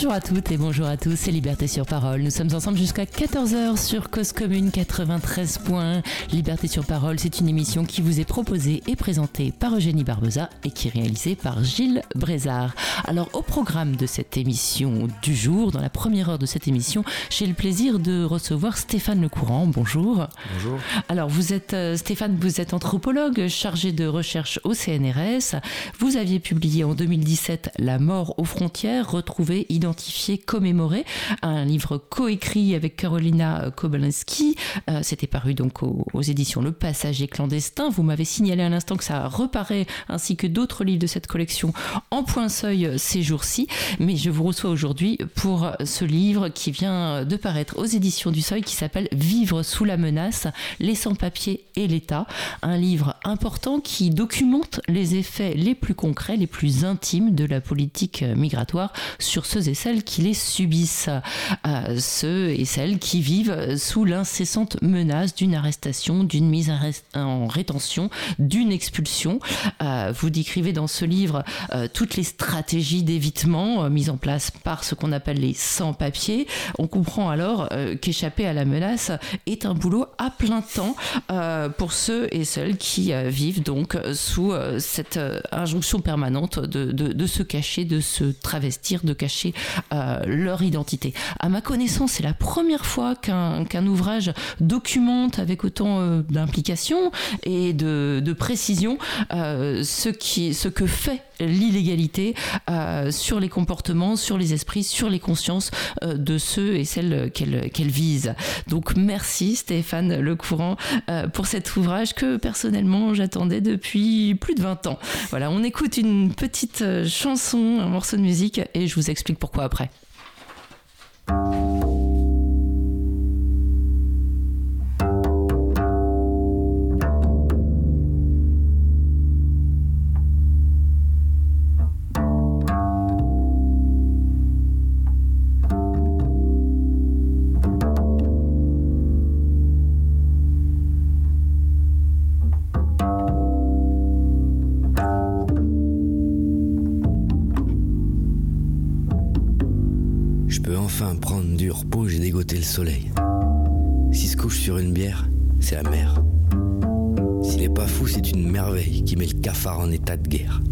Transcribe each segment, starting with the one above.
Bonjour à toutes et bonjour à tous, c'est Liberté sur Parole. Nous sommes ensemble jusqu'à 14h sur Cause Commune 93 points. Liberté sur Parole, c'est une émission qui vous est proposée et présentée par Eugénie Barbeza et qui est réalisée par Gilles Brézard. Alors, au programme de cette émission du jour, dans la première heure de cette émission, j'ai le plaisir de recevoir Stéphane Lecourant. Bonjour. Bonjour. Alors, vous êtes, euh, Stéphane, vous êtes anthropologue chargé de recherche au CNRS. Vous aviez publié en 2017 La mort aux frontières, retrouvée identifié, commémoré, un livre coécrit avec Carolina Kobalinski. Euh, C'était paru donc aux, aux, éditions Le Passager clandestin. Vous m'avez signalé à l'instant que ça reparaît, ainsi que d'autres livres de cette collection, en point seuil ces jours-ci. Mais je vous reçois aujourd'hui pour ce livre qui vient de paraître aux éditions du Seuil, qui s'appelle Vivre sous la menace, les sans-papiers et l'État. Un livre important qui documente les effets les plus concrets, les plus intimes de la politique migratoire sur ceux et celles qui les subissent, euh, ceux et celles qui vivent sous l'incessante menace d'une arrestation, d'une mise en rétention, d'une expulsion. Euh, vous décrivez dans ce livre euh, toutes les stratégies d'évitement mises en place par ce qu'on appelle les sans-papiers. On comprend alors qu'échapper à la menace est un boulot à plein temps pour ceux et celles qui vivent donc sous cette injonction permanente de, de, se cacher, de se travestir, de cacher euh, leur identité. À ma connaissance, c'est la première fois qu'un qu ouvrage documente avec autant euh, d'implication et de, de précision euh, ce, qui, ce que fait l'illégalité euh, sur les comportements, sur les esprits, sur les consciences euh, de ceux et celles qu'elle qu vise. Donc merci Stéphane Lecourant euh, pour cet ouvrage que personnellement j'attendais depuis plus de 20 ans. Voilà, on écoute une petite chanson, un morceau de musique et je vous explique pourquoi après. Le soleil. S'il se couche sur une bière, c'est la mer. S'il est pas fou, c'est une merveille qui met le cafard en état de guerre.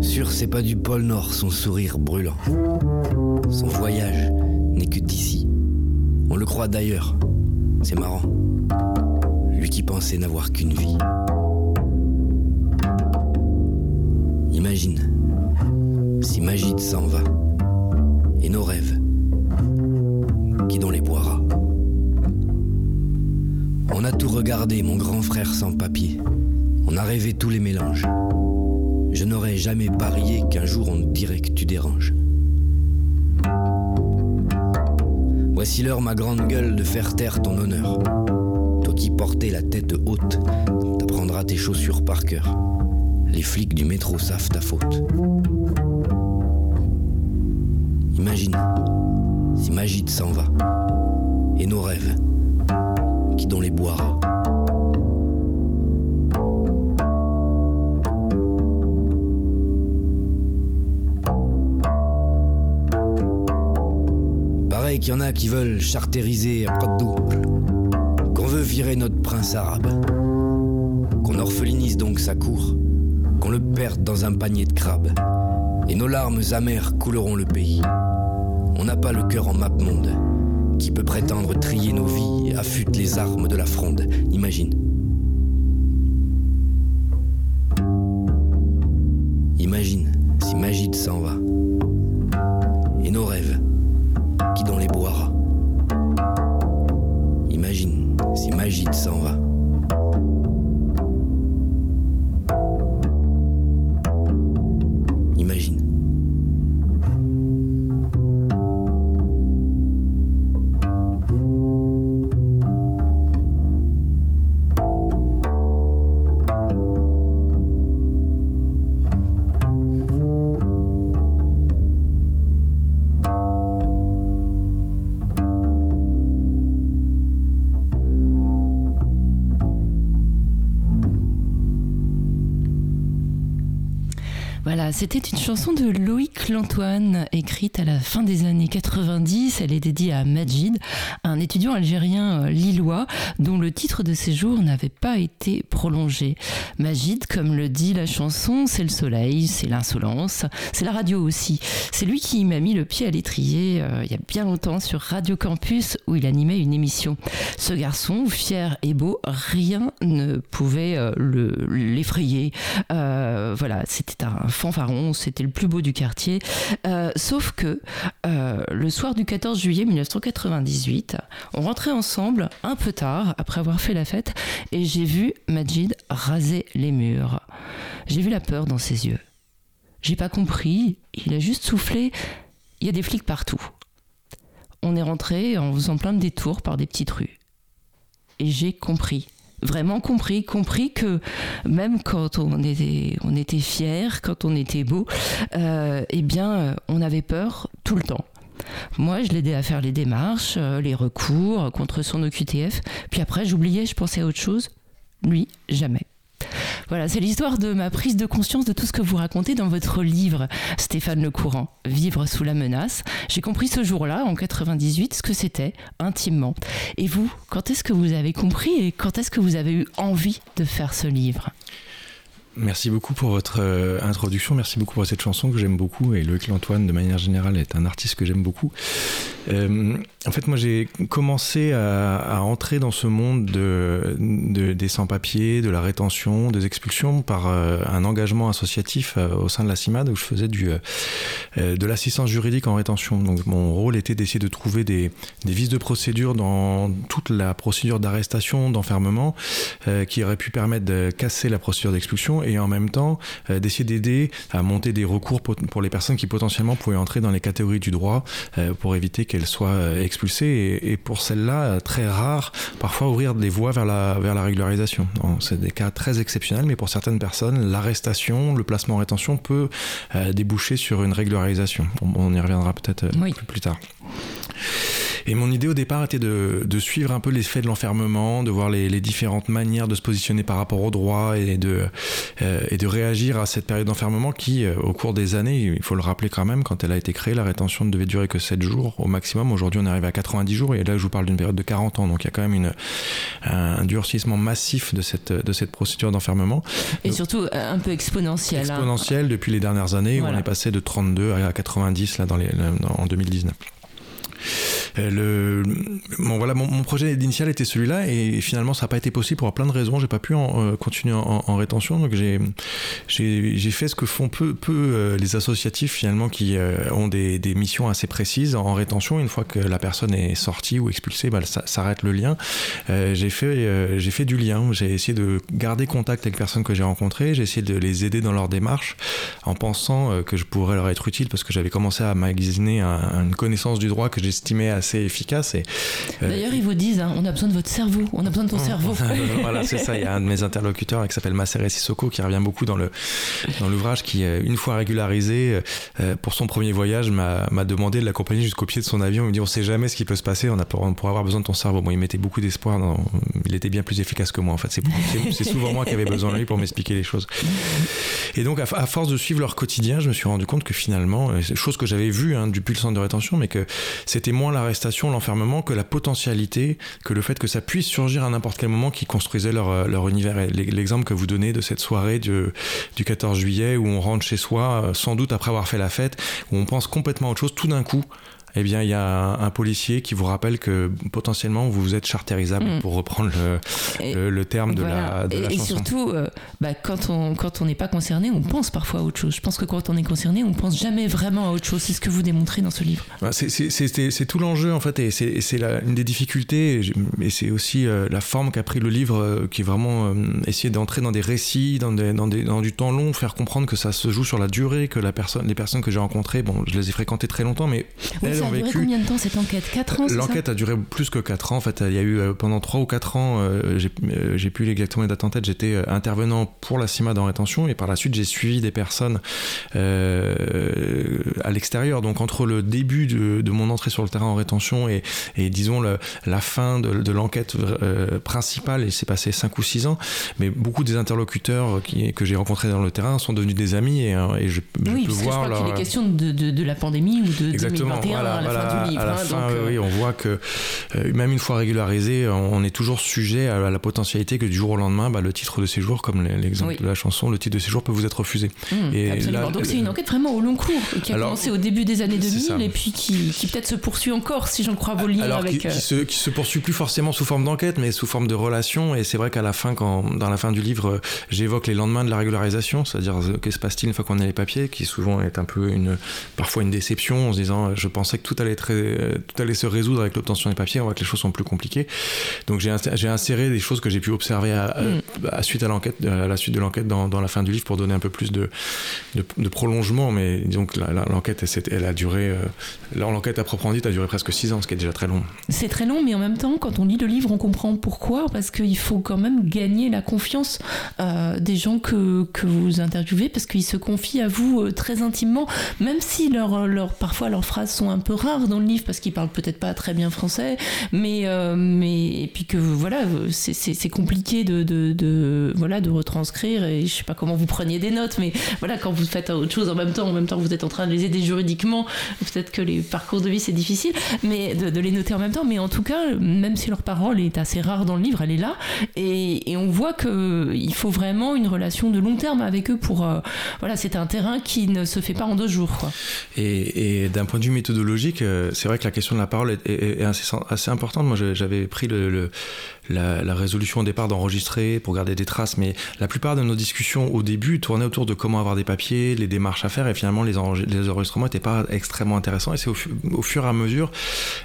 Sûr, c'est pas du pôle Nord son sourire brûlant. Son voyage n'est que d'ici. On le croit d'ailleurs. C'est marrant. Lui qui pensait n'avoir qu'une vie. Imagine si Magide s'en va et nos rêves qui dans les boira. On a tout regardé, mon grand frère sans papier. On a rêvé tous les mélanges. Je n'aurais jamais parié qu'un jour on dirait que tu déranges. Voici l'heure, ma grande gueule, de faire taire ton honneur. Toi qui portais la tête haute, t'apprendras tes chaussures par cœur. Les flics du métro savent ta faute. Imagine. Si Magide s'en va, et nos rêves, qui dans les boira. Pareil qu'il y en a qui veulent chartériser à prod double, qu'on veut virer notre prince arabe, qu'on orphelinise donc sa cour, qu'on le perde dans un panier de crabes, et nos larmes amères couleront le pays. On n'a pas le cœur en map monde qui peut prétendre trier nos vies affûte les armes de la fronde? Imagine C'était une chanson de Loïc Lantoine, écrite à la fin des années 90. Elle est dédiée à Majid, un étudiant algérien euh, lillois dont le titre de séjour n'avait pas été prolongé. Majid, comme le dit la chanson, c'est le soleil, c'est l'insolence, c'est la radio aussi. C'est lui qui m'a mis le pied à l'étrier euh, il y a bien longtemps sur Radio Campus où il animait une émission. Ce garçon, fier et beau, rien ne pouvait euh, l'effrayer. voilà, c'était un c'était le plus beau du quartier. Euh, sauf que euh, le soir du 14 juillet 1998, on rentrait ensemble un peu tard, après avoir fait la fête, et j'ai vu Majid raser les murs. J'ai vu la peur dans ses yeux. J'ai pas compris, il a juste soufflé. Il y a des flics partout. On est rentré en faisant plein de détours par des petites rues. Et j'ai compris vraiment compris, compris que même quand on était, on était fier, quand on était beau, euh, eh bien, euh, on avait peur tout le temps. Moi, je l'aidais à faire les démarches, euh, les recours contre son OQTF. Puis après, j'oubliais, je pensais à autre chose. Lui, jamais. Voilà, c'est l'histoire de ma prise de conscience de tout ce que vous racontez dans votre livre, Stéphane Lecourant, Vivre sous la menace. J'ai compris ce jour-là, en 98, ce que c'était, intimement. Et vous, quand est-ce que vous avez compris et quand est-ce que vous avez eu envie de faire ce livre? Merci beaucoup pour votre euh, introduction, merci beaucoup pour cette chanson que j'aime beaucoup et Loïc Lantoine de manière générale est un artiste que j'aime beaucoup. Euh, en fait moi j'ai commencé à, entrer dans ce monde de, des sans-papiers, de la rétention, des expulsions par euh, un engagement associatif au sein de la CIMAD où je faisais du, de l'assistance juridique en rétention. Donc mon rôle était d'essayer de trouver des, des vices de procédure dans toute la procédure d'arrestation, d'enfermement qui aurait pu permettre de casser la procédure d'expulsion et en même temps euh, d'essayer d'aider à monter des recours pour, les personnes qui potentiellement pouvaient entrer dans les catégories du droit euh, pour éviter qu'elles soient euh, expulsées et, pour celles-là très rares parfois ouvrir des voies vers la, vers la régularisation. C'est des cas très exceptionnels mais pour certaines personnes l'arrestation, le placement en rétention peut déboucher sur une régularisation. On, y reviendra peut-être plus tard. Et mon idée au départ était de, de suivre un peu l'effet de l'enfermement, de voir les, les, différentes manières de se positionner par rapport au droit et de, euh, et de réagir à cette période d'enfermement qui, euh, au cours des années, il faut le rappeler quand même, quand elle a été créée, la rétention ne devait durer que 7 jours au maximum. Aujourd'hui, on arrive à 90 jours et là, je vous parle d'une période de 40 ans. Donc, il y a quand même une, un durcissement massif de cette, de cette procédure d'enfermement. Et surtout un peu exponentiel. Hein. Exponentiel depuis les dernières années où on est passé de 32 à 90 là, dans les, en 2019. Euh, le, bon, voilà, mon, projet initial était celui-là et finalement ça n'a pas été possible pour plein de raisons. J'ai pas pu euh, continuer en, rétention, donc j'ai j'ai fait ce que font peu peu euh, les associatifs finalement qui ont des, missions assez précises en rétention. Une fois que la personne est sortie ou expulsée, bah, ça s'arrête le lien. j'ai fait j'ai fait du lien. J'ai essayé de garder contact avec les personnes que j'ai rencontrées. J'ai essayé de les aider dans leur démarche en pensant que je pourrais leur être utile parce que j'avais commencé à magasiner une connaissance du droit que j'estimais assez efficace. Et, euh, D'ailleurs, ils vous disent, hein, on a besoin de votre cerveau, on a besoin de ton cerveau. voilà, c'est ça. Il y a un de mes interlocuteurs qui s'appelle Masere Sissoko qui revient beaucoup dans le dans l'ouvrage, qui euh, une fois régularisé euh, pour son premier voyage m'a demandé de l'accompagner jusqu'au pied de son avion. Il me dit, on sait jamais ce qui peut se passer, on, a, on pourrait avoir besoin de ton cerveau. Bon, il mettait beaucoup d'espoir. Il était bien plus efficace que moi. En fait, c'est souvent moi qui avais besoin de lui pour m'expliquer les choses. Et donc, à, force de suivre leur quotidien, je me suis rendu compte que finalement, chose que j'avais vue hein, depuis le centre de rétention, mais que c'était moins la l'arrestation, l'enfermement, que la potentialité, que le fait que ça puisse surgir à n'importe quel moment qui construisait leur, euh, univers. L'exemple que vous donnez de cette soirée du, du 14 juillet où on rentre chez soi, euh, sans doute après avoir fait la fête, où on pense complètement à autre chose, tout d'un coup, eh bien, il y a un, policier qui vous rappelle que potentiellement vous êtes charterisable, mm. pour reprendre le, le, terme de la, de et, chanson. Et surtout, euh, bah, quand on quand on n'est pas concerné, on pense parfois à autre chose. Je pense que quand on est concerné, on pense jamais vraiment à autre chose. C'est ce que vous démontrez dans ce livre. Bah, c'est tout l'enjeu en fait, et c'est une des difficultés, et c'est aussi euh, la forme qu'a pris le livre, euh, qui est vraiment essayer d'entrer dans des récits, dans, des, dans, des, dans, du temps long, faire comprendre que ça se joue sur la durée, que la personne, les personnes que j'ai rencontrées, bon, je les ai fréquentées très longtemps, mais ont vécu. combien de temps cette enquête? 4 ans L'enquête a duré plus que 4 ans. En fait, il y a eu pendant 3 ou 4 ans, j'ai plus exactement les dates en tête, j'étais intervenant pour la CIMAD en rétention et par la suite j'ai suivi des personnes à l'extérieur. Donc entre le début de, mon entrée sur le terrain en rétention et, et disons la fin de, l'enquête principale, il s'est passé 5 ou 6 ans, mais beaucoup des interlocuteurs qui, que j'ai rencontrés dans le terrain sont devenus des amis et, et je, oui, peux voir. Je crois qu'il est question de, de, la pandémie ou de Exactement, 2021 à la fin du livre. À la hein, fin, donc, oui, on voit que euh, même une fois régularisé, on est toujours sujet à la potentialité que du jour au lendemain, bah, le titre de séjour, comme l'exemple de la chanson, le titre de séjour peut vous être refusé. Mmh, et absolument. donc c'est une enquête vraiment au long cours qui a commencé au début des années 2000 et puis qui, qui peut-être se poursuit encore, si j'en crois vos liens Alors, avec. Qui, qui, se, qui se poursuit plus forcément sous forme d'enquête, mais sous forme de relation. Et c'est vrai qu'à la fin, quand, dans la fin du livre, j'évoque les lendemains de la régularisation, c'est-à-dire que se passe-t-il une fois qu'on a les papiers, qui souvent est un peu une, parfois une déception en se disant je pensais tout allait, très, tout allait se résoudre avec l'obtention des papiers, on voit que les choses sont plus compliquées. Donc j'ai inséré des choses que j'ai pu observer à, mm. à, suite à l'enquête, à la suite de l'enquête dans, dans, la fin du livre pour donner un peu plus de, de, de prolongement, mais disons que l'enquête elle, elle, a duré, euh, l'enquête à proprement dit a duré presque six ans, ce qui est déjà très long. C'est très long, mais en même temps, quand on lit le livre, on comprend pourquoi, parce qu'il faut quand même gagner la confiance euh, des gens que, que vous interviewez, parce qu'ils se confient à vous euh, très intimement, même si leur, leur, parfois leurs phrases sont un peu rares dans le livre, parce qu'ils parlent peut-être pas très bien français, mais, euh, mais puis que voilà, c'est compliqué de, de, voilà, de retranscrire, et je sais pas comment vous preniez des notes, mais voilà, quand vous faites autre chose en même temps, en même temps que vous êtes en train de les aider juridiquement, peut-être que les parcours de vie c'est difficile, mais de, les noter en même temps, mais en tout cas, même si leur parole est assez rare dans le livre, elle est là, et, et on voit qu'il faut vraiment une relation de long terme avec eux pour, euh, voilà, c'est un terrain qui ne se fait pas en deux jours. Quoi. Et d'un point de vue méthodologique, euh, c'est vrai que la question de la parole est, assez, importante. Moi, j'avais pris le la, la, résolution au départ d'enregistrer pour garder des traces, mais la plupart de nos discussions au début tournaient autour de comment avoir des papiers, les démarches à faire, et finalement les, les enregistrements n'étaient pas extrêmement intéressants. Et c'est au, au, fur et à mesure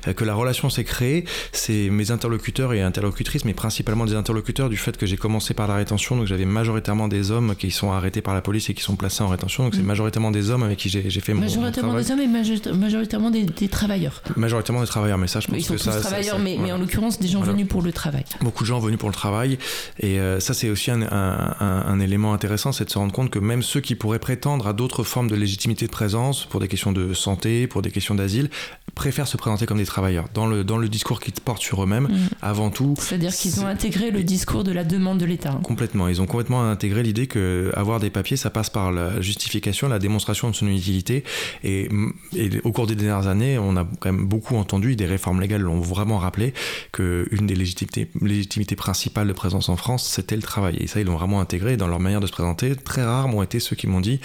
euh, que la relation s'est créée. C'est mes interlocuteurs et interlocutrices, mais principalement des interlocuteurs du fait que j'ai commencé par la rétention, donc j'avais majoritairement des hommes qui sont arrêtés par la police et qui sont placés en rétention, donc c'est mmh. majoritairement des hommes avec qui j'ai fait mon Majoritairement mon des hommes et majoritairement des, des, travailleurs. Majoritairement des travailleurs, mais ça je pense Ils sont que tous ça... travailleurs, ça mais, voilà. mais, en l'occurrence des gens voilà. venus pour le travail. Beaucoup de gens venus pour le travail, et euh, ça c'est aussi un, un, un, un, élément intéressant, c'est de se rendre compte que même ceux qui pourraient prétendre à d'autres formes de légitimité de présence, pour des questions de santé, pour des questions d'asile, préfèrent se présenter comme des travailleurs, dans le, dans le discours qu'ils portent sur eux-mêmes, mmh. avant tout. C'est-à-dire qu'ils ont intégré le discours de la demande de l'État. Complètement, ils ont complètement intégré l'idée que avoir des papiers, ça passe par la justification, la démonstration de son utilité, et, et au cours des dernières années, on a quand même beaucoup entendu, des réformes légales l'ont vraiment rappelé, qu'une des légitimités, légitimités principales de présence en France, c'était le travail. Et ça, ils l'ont vraiment intégré dans leur manière de se présenter. Très rares m'ont été ceux qui m'ont dit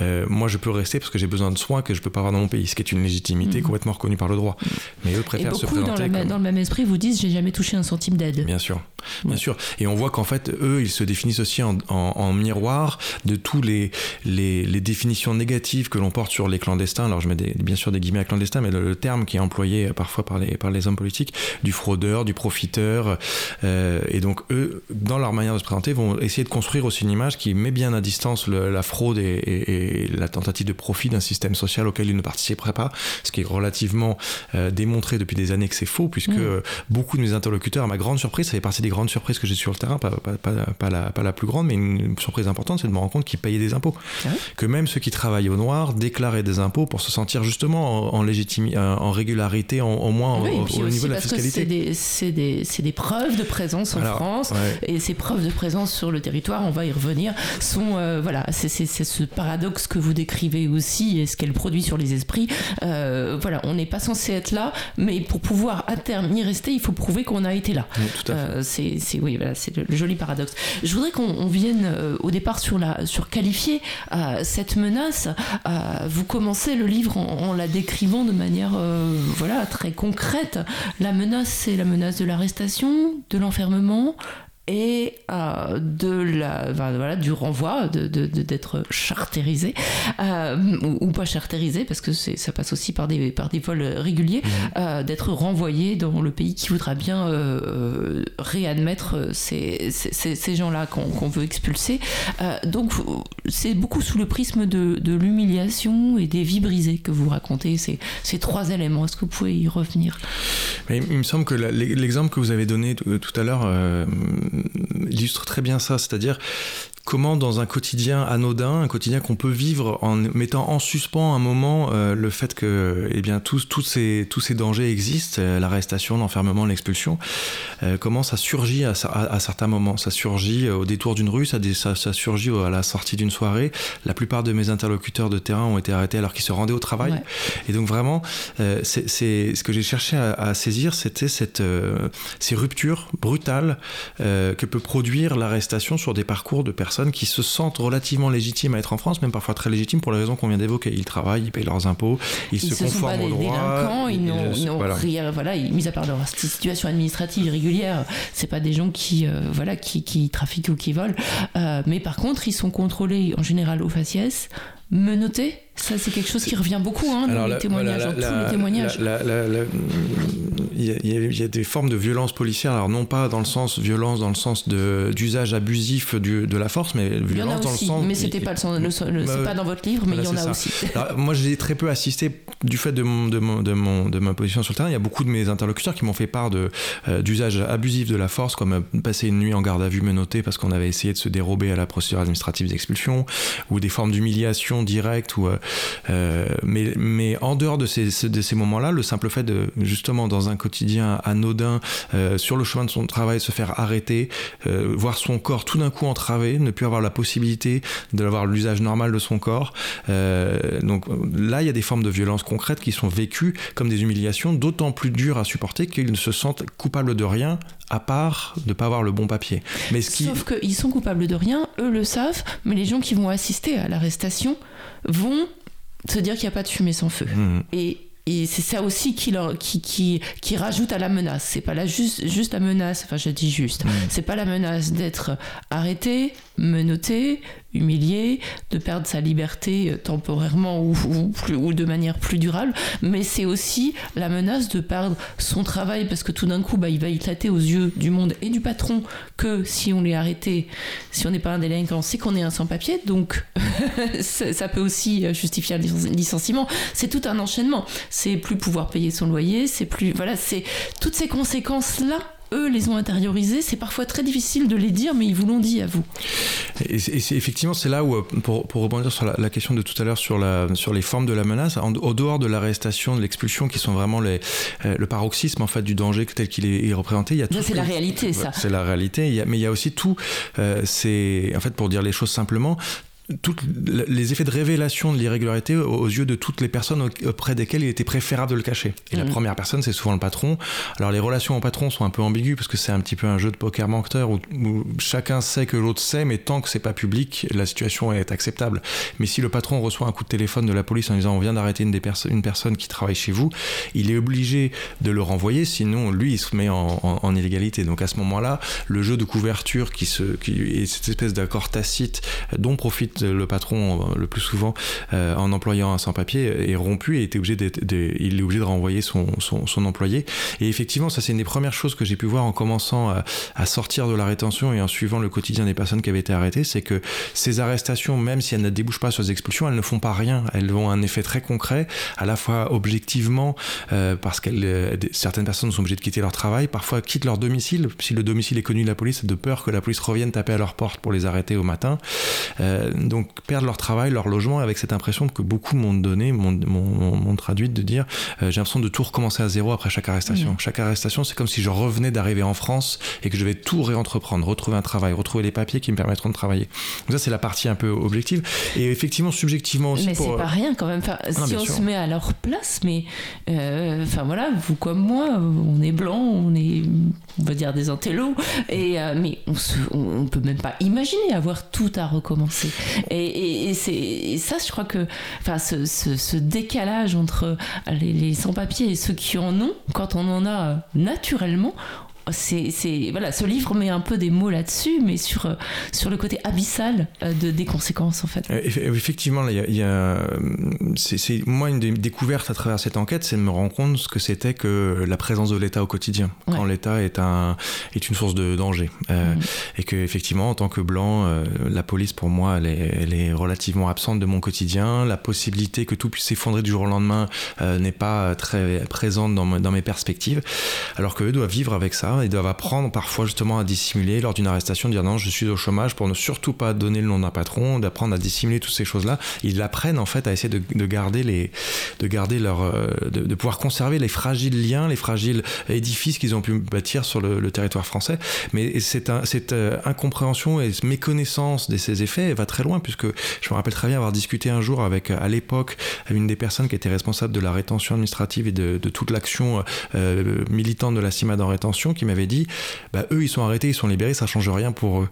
euh, Moi, je peux rester parce que j'ai besoin de soins que je peux pas avoir dans mon pays, ce qui est une légitimité mmh. complètement reconnue par le droit. Mais eux préfèrent et se présenter. Dans, le, comme... dans le même esprit, vous disent J'ai jamais touché un centime d'aide. Bien sûr. Bien sûr. Et on voit qu'en fait, eux, ils se définissent aussi en, en, en miroir de tous les, les, les définitions négatives que l'on porte sur les clandestins. Alors, je mets des, bien sûr des guillemets à clandestins, mais le, le, terme qui est employé parfois par les, par les hommes politiques, du fraudeur, du profiteur. Euh, et donc, eux, dans leur manière de se présenter, vont essayer de construire aussi une image qui met bien à distance le, la fraude et, et, et, la tentative de profit d'un système social auquel ils ne participeraient pas, ce qui est relativement euh, démontré depuis des années que c'est faux, puisque mmh. beaucoup de mes interlocuteurs, à ma grande surprise, ça fait partie des grandes surprises que j'ai sur le terrain, pas, pas, pas, pas, la, pas la plus grande, mais une surprise importante, c'est de me rendre compte qu'ils payaient des impôts. Ah. Que même ceux qui travaillent au noir déclaraient des impôts pour se sentir justement en, en légitimité, en régularité, en, au moins oui, au, au niveau de la fiscalité. C'est des, des, des, preuves de présence en Alors, France, ouais. et ces preuves de présence sur le territoire, on va y revenir, sont, euh, voilà, c'est ce paradoxe que vous décrivez aussi, et ce qu'elle produit sur les esprits. Euh, voilà, on n'est pas censé être là, mais pour pouvoir à terme y rester, il faut prouver qu'on a été là. Oui, euh, c'est oui, voilà, c'est le, le, joli paradoxe. Je voudrais qu'on vienne euh, au départ sur la sur qualifier cette menace. Vous commencez le livre en, en la décrivant de manière voilà très concrète. La menace, c'est la menace de l'arrestation, de l'enfermement, et euh, de la, voilà, du renvoi, d'être de, de, de charterisé, euh, ou, ou, pas charterisé, parce que ça passe aussi par des, par des vols réguliers, mmh. euh, d'être renvoyé dans le pays qui voudra bien réadmettre ces, ces, ces gens-là qu'on qu veut expulser. Donc c'est beaucoup sous le prisme de, de l'humiliation et des vies brisées que vous racontez ces, ces trois éléments. Est-ce que vous pouvez y revenir? Mais Il me semble que l'exemple que vous avez donné tout à l'heure illustre très bien ça, c'est-à-dire comment dans un quotidien anodin, un quotidien qu'on peut vivre en mettant en suspens un moment euh, le fait que eh bien, tous, tous, ces, tous ces dangers existent, euh, l'arrestation, l'enfermement, l'expulsion, euh, comment ça surgit à, à, certains moments? Ça surgit au détour d'une rue, ça, ça, ça, surgit à la sortie d'une soirée. La plupart de mes interlocuteurs de terrain ont été arrêtés alors qu'ils se rendaient au travail. Et donc vraiment, c'est ce que j'ai cherché à, à saisir, c'était cette ces ruptures brutales que peut produire l'arrestation sur des parcours de personnes qui se sentent relativement légitimes à être en France, même parfois très légitimes pour les raisons qu'on vient d'évoquer. Ils travaillent, ils payent leurs impôts, ils, se, conforment aux droits. Ils n'ont voilà. rien, voilà, mis à part leur situation administrative irrégulière, c'est pas des gens qui, euh, voilà, qui, qui, trafiquent ou qui volent. Euh, mais par contre, ils sont contrôlés en général au faciès, menottés ça, c'est quelque chose qui revient beaucoup hein, dans les témoignages, dans tous les témoignages. Il y, a des formes de violence policière, alors non pas dans le sens violence, dans le sens d'usage abusif du, de la force, mais violence dans le sens. Mais c'était pas le, c'est pas dans votre livre, mais il y en a aussi. moi, j'ai très peu assisté du fait de, mon, de, mon, de, mon, de, ma position sur le terrain. Il y a beaucoup de mes interlocuteurs qui m'ont fait part euh, d'usage abusif de la force, comme euh, passer une nuit en garde à vue menottée parce qu'on avait essayé de se dérober à la procédure administrative d'expulsion, ou des formes d'humiliation directe, ou euh, euh, mais, mais en dehors de ces, de ces moments-là, le simple fait de, justement, dans un quotidien anodin, euh, sur le chemin de son travail, se faire arrêter, euh, voir son corps tout d'un coup entravé, ne plus avoir la possibilité d'avoir l'usage normal de son corps. donc là, il y a des formes de violence concrètes qui sont vécues comme des humiliations d'autant plus dures à supporter qu'ils se sentent coupables de rien à part de ne pas avoir le bon papier. Mais ce qui... Sauf qu'ils sont coupables de rien, eux le savent, mais les gens qui vont assister à l'arrestation vont se dire qu'il n'y a pas de fumée sans feu. Mmh. Et, et c'est ça aussi qui, leur, qui, qui, qui, rajoute à la menace. C'est pas la juste, juste la menace, enfin je dis juste, mmh. c'est pas la menace d'être arrêté, menotté, humilié, de perdre sa liberté euh, temporairement ou, ou, de manière plus durable, mais c'est aussi la menace de perdre son travail parce que tout d'un coup, bah, il va éclater aux yeux du monde et du patron que si on l'est arrêté, si on n'est pas un délinquant, c'est qu'on est un sans-papier, donc ça peut aussi euh, justifier un licenciement. C'est tout un enchaînement. C'est plus pouvoir payer son loyer, c'est plus... Voilà, c'est toutes ces conséquences-là eux les ont intériorisés. C'est parfois très difficile de les dire, mais ils vous l'ont dit à vous. Et, c'est, effectivement, c'est là où, euh, pour, pour rebondir sur la, question de tout à l'heure sur, la, sur les formes de la menace, au dehors de l'arrestation, de l'expulsion, qui sont vraiment les, euh, le paroxysme en fait du danger tel qu'il est, représenté, il y a tout. c'est la réalité, ça. C'est la réalité. mais il y a aussi tout. Euh, c'est en fait pour dire les choses simplement toutes les effets de révélation de l'irrégularité aux yeux de toutes les personnes auprès desquelles il était préférable de le cacher. Et la mmh. première personne, c'est souvent le patron. Alors les relations au patron sont un peu ambiguës parce que c'est un petit peu un jeu de poker menteur où, chacun sait que l'autre sait, mais tant que c'est pas public, la situation est acceptable. Mais si le patron reçoit un coup de téléphone de la police en disant on vient d'arrêter une, une personne qui travaille chez vous, il est obligé de le renvoyer, sinon lui il se met en, illégalité. Donc à ce moment-là, le jeu de couverture qui se, qui est cette espèce d'accord tacite dont profite le patron euh, le plus souvent euh, en employant un sans-papier est rompu et était obligé il est obligé de renvoyer son, son, employé. Et effectivement, ça c'est une des premières choses que j'ai pu voir en commençant à, sortir de la rétention et en suivant le quotidien des personnes qui avaient été arrêtées, c'est que ces arrestations, même si elles ne débouchent pas sur des expulsions, elles ne font pas rien. Elles ont un effet très concret, à la fois objectivement, euh, parce que certaines personnes sont obligées de quitter leur travail, parfois quittent leur domicile, si le domicile est connu de la police, de peur que la police revienne taper à leur porte pour les arrêter au matin donc perdre leur travail, leur logement, avec cette impression que beaucoup m'ont donné, m'ont traduite de dire euh, j'ai l'impression de tout recommencer à zéro après chaque arrestation. Mmh. Chaque arrestation, c'est comme si je revenais d'arriver en France et que je vais tout réentreprendre, retrouver un travail, retrouver les papiers qui me permettront de travailler. Donc ça, c'est la partie un peu objective. Et effectivement, subjectivement aussi. Mais c'est pas rien quand même. si on se met à leur place, mais euh, enfin voilà, vous comme moi, on est blanc, on est, on va dire des intellos, et euh, mais on, se, on peut même pas imaginer avoir tout à recommencer. Et, c'est, ça, je crois que enfin, ce, décalage entre les, sans-papiers et ceux qui en ont, quand on en a naturellement, c'est voilà, ce livre met un peu des mots là-dessus, mais sur euh, sur le côté abyssal euh, de, des conséquences en fait. Effectivement, il y a, c'est moi une des découvertes à travers cette enquête, c'est de me rendre compte ce que c'était que la présence de l'État au quotidien, quand l'État est un est une source de danger, euh, mm. et que effectivement en tant que blanc, la police pour moi elle est, elle est, relativement absente de mon quotidien, la possibilité que tout puisse s'effondrer du jour au lendemain n'est pas très présente dans, dans mes perspectives, alors qu'eux doivent vivre avec ça ils doivent apprendre parfois justement à dissimuler lors d'une arrestation, dire non, je suis au chômage pour ne surtout pas donner le nom d'un patron, d'apprendre à dissimuler toutes ces choses-là. Ils apprennent en fait à essayer de, garder les, de garder leur, euh, de, pouvoir conserver les fragiles liens, les fragiles édifices qu'ils ont pu bâtir sur le, territoire français. Mais cette euh, incompréhension et méconnaissance de ces effets va très loin puisque je me rappelle très bien avoir discuté un jour avec à l'époque une des personnes qui était responsable de la rétention administrative et de, toute l'action euh, militante de la CIMAD en rétention qui m'avait dit, bah, eux ils sont arrêtés, ils sont libérés, ça change rien pour eux.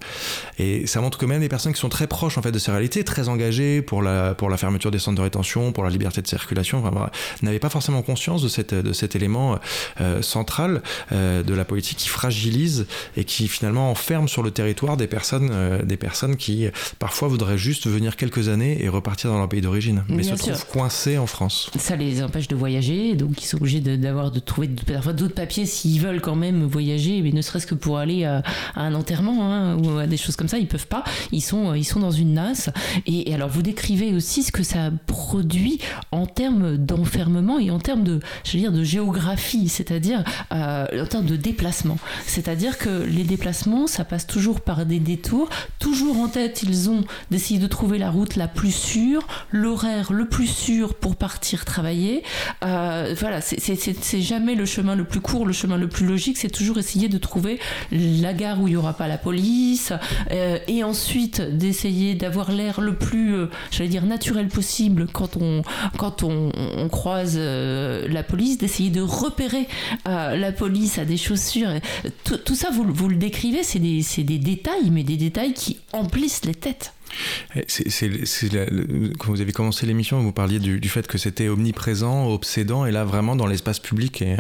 Et ça montre que même des personnes qui sont très proches en fait de ces réalités, très engagées pour la, pour la fermeture des centres de rétention, pour la liberté de circulation, enfin, n'avaient pas forcément conscience de, cette, de cet élément euh, central euh, de la politique qui fragilise et qui finalement enferme sur le territoire des personnes, euh, des personnes qui parfois voudraient juste venir quelques années et repartir dans leur pays d'origine, mais se trouvent coincés en France. Ça les empêche de voyager, donc ils sont obligés d'avoir de, de, trouver parfois d'autres papiers s'ils veulent quand même voyager mais ne serait-ce que pour aller à, un enterrement hein, ou à des choses comme ça, ils peuvent pas. Ils sont, ils sont dans une nasse. Et, alors, vous décrivez aussi ce que ça produit en termes d'enfermement et en termes de, je veux dire, de géographie, c'est-à-dire euh, en termes de déplacement. C'est-à-dire que les déplacements, ça passe toujours par des détours. Toujours en tête, ils ont d'essayer de trouver la route la plus sûre, l'horaire le plus sûr pour partir travailler. Euh, voilà, c'est jamais le chemin le plus court, le chemin le plus logique, c'est toujours essayer de trouver la gare où il n'y aura pas la police, euh, et ensuite d'essayer d'avoir l'air le plus, euh, j'allais dire, naturel possible quand on, quand on, croise euh, la police, d'essayer de repérer la police à des chaussures. Tout, tout ça, vous, vous le décrivez, c'est des, des détails, mais des détails qui emplissent les têtes. Quand vous avez commencé l'émission, vous parliez du, fait que c'était omniprésent, obsédant, et là vraiment dans l'espace public, et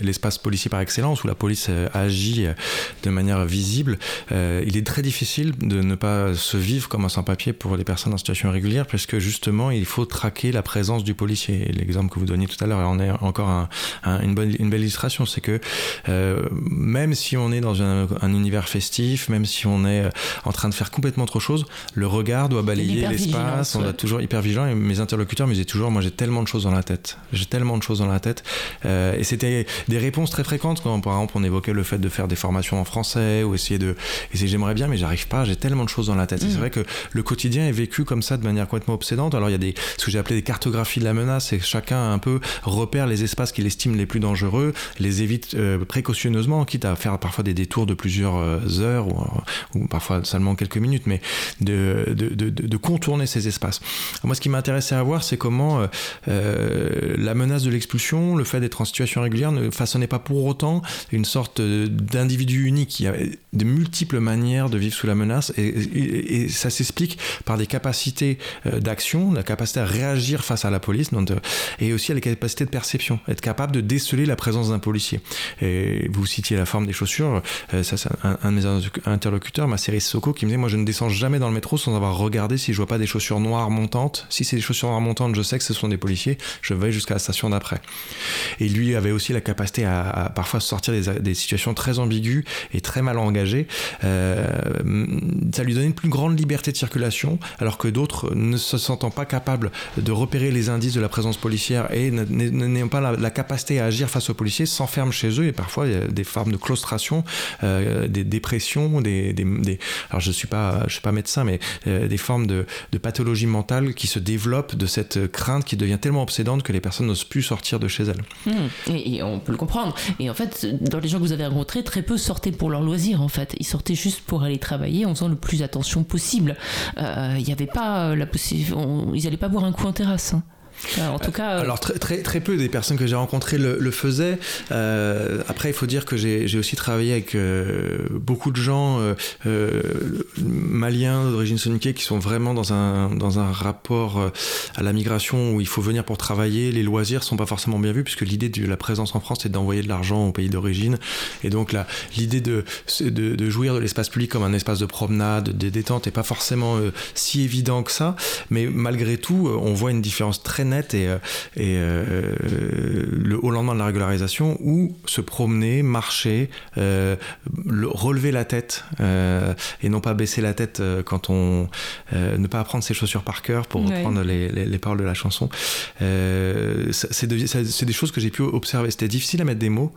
l'espace policier par excellence où la police euh, agit euh, de manière visible, euh, il est très difficile de ne pas se vivre comme un sans-papier pour les personnes en situation irrégulière, parce que justement il faut traquer la présence du policier. L'exemple que vous donniez tout à l'heure en est encore un, une, belle illustration, c'est que même si on est dans un univers festif, même si on est en train de faire complètement autre chose, le regard doit balayer l'espace, on doit toujours hyper vigilant. Et mes interlocuteurs me disaient toujours, moi j'ai tellement de choses dans la tête, j'ai tellement de choses dans la tête. Euh, et c'était des réponses très fréquentes quand par exemple on évoquait le fait de faire des formations en français ou essayer de, essayer j'aimerais bien mais j'arrive pas, j'ai tellement de choses dans la tête. C'est mm. vrai que le quotidien est vécu comme ça de manière complètement obsédante. Alors il y a des, ce que j'ai appelé des cartographies de la menace, et chacun un peu repère les espaces qu'il estime les plus dangereux, les évite euh, précautionneusement, quitte à faire parfois des détours de plusieurs euh, heures ou, ou parfois seulement quelques minutes, mais de de, contourner ces espaces. moi, ce qui m'intéressait à voir, c'est comment euh, euh, la menace de l'expulsion, le fait d'être en situation régulière, ne façonnait pas pour autant une sorte d'individu unique. qui avait de multiples manières de vivre sous la menace, et, ça s'explique par des capacités euh, d'action, la capacité à réagir face à la police, et aussi à la capacité de perception, être capable de déceler la présence d'un policier. Et vous citiez la forme des chaussures, ça un, de mes interlocuteurs, ma série Soko, qui me disait, moi je ne descends jamais dans le métro sans avoir regardé si je vois pas des chaussures noires montantes. Si c'est des chaussures noires montantes, je sais que ce sont des policiers. Je vais jusqu'à la station d'après. Et lui avait aussi la capacité à, parfois sortir des, situations très ambiguës et très mal engagées. Euh, ça lui donnait une plus grande liberté de circulation, alors que d'autres, ne se sentant pas capables de repérer les indices de la présence policière et n'ayant pas la, capacité à agir face aux policiers, s'enferment chez eux et parfois il y a des formes de claustration, euh, des dépressions, des, alors je suis suis pas médecin, mais euh, des formes de, pathologie mentale qui se développent de cette crainte qui devient tellement obsédante que les personnes n'osent plus sortir de chez elles. Mmh. Et, on peut le comprendre. Et en fait, dans les gens que vous avez rencontrés, très peu sortaient pour leur loisir en fait. Ils sortaient juste pour aller travailler en faisant le plus attention possible. Euh, il n'y avait pas la possibilité. Ils n'allaient pas boire un coup en terrasse. Hein. En tout cas. Alors très, très, peu des personnes que j'ai rencontrées le, faisaient. après, il faut dire que j'ai aussi travaillé avec beaucoup de gens maliens d'origine sonique qui sont vraiment dans un, dans un rapport à la migration où il faut venir pour travailler. Les loisirs sont pas forcément bien vus puisque l'idée de la présence en France c'est d'envoyer de l'argent au pays d'origine. Et donc l'idée de, de, jouir de l'espace public comme un espace de promenade, de détente n'est pas forcément euh, si évident que ça. Mais malgré tout, euh, on voit une différence très et, euh, et le, au lendemain de la régularisation où se promener, marcher, relever la tête et non pas baisser la tête quand on ne pas apprendre ses chaussures par cœur pour reprendre les, les, paroles de la chanson. c'est des choses que j'ai pu observer. C'était difficile à mettre des mots,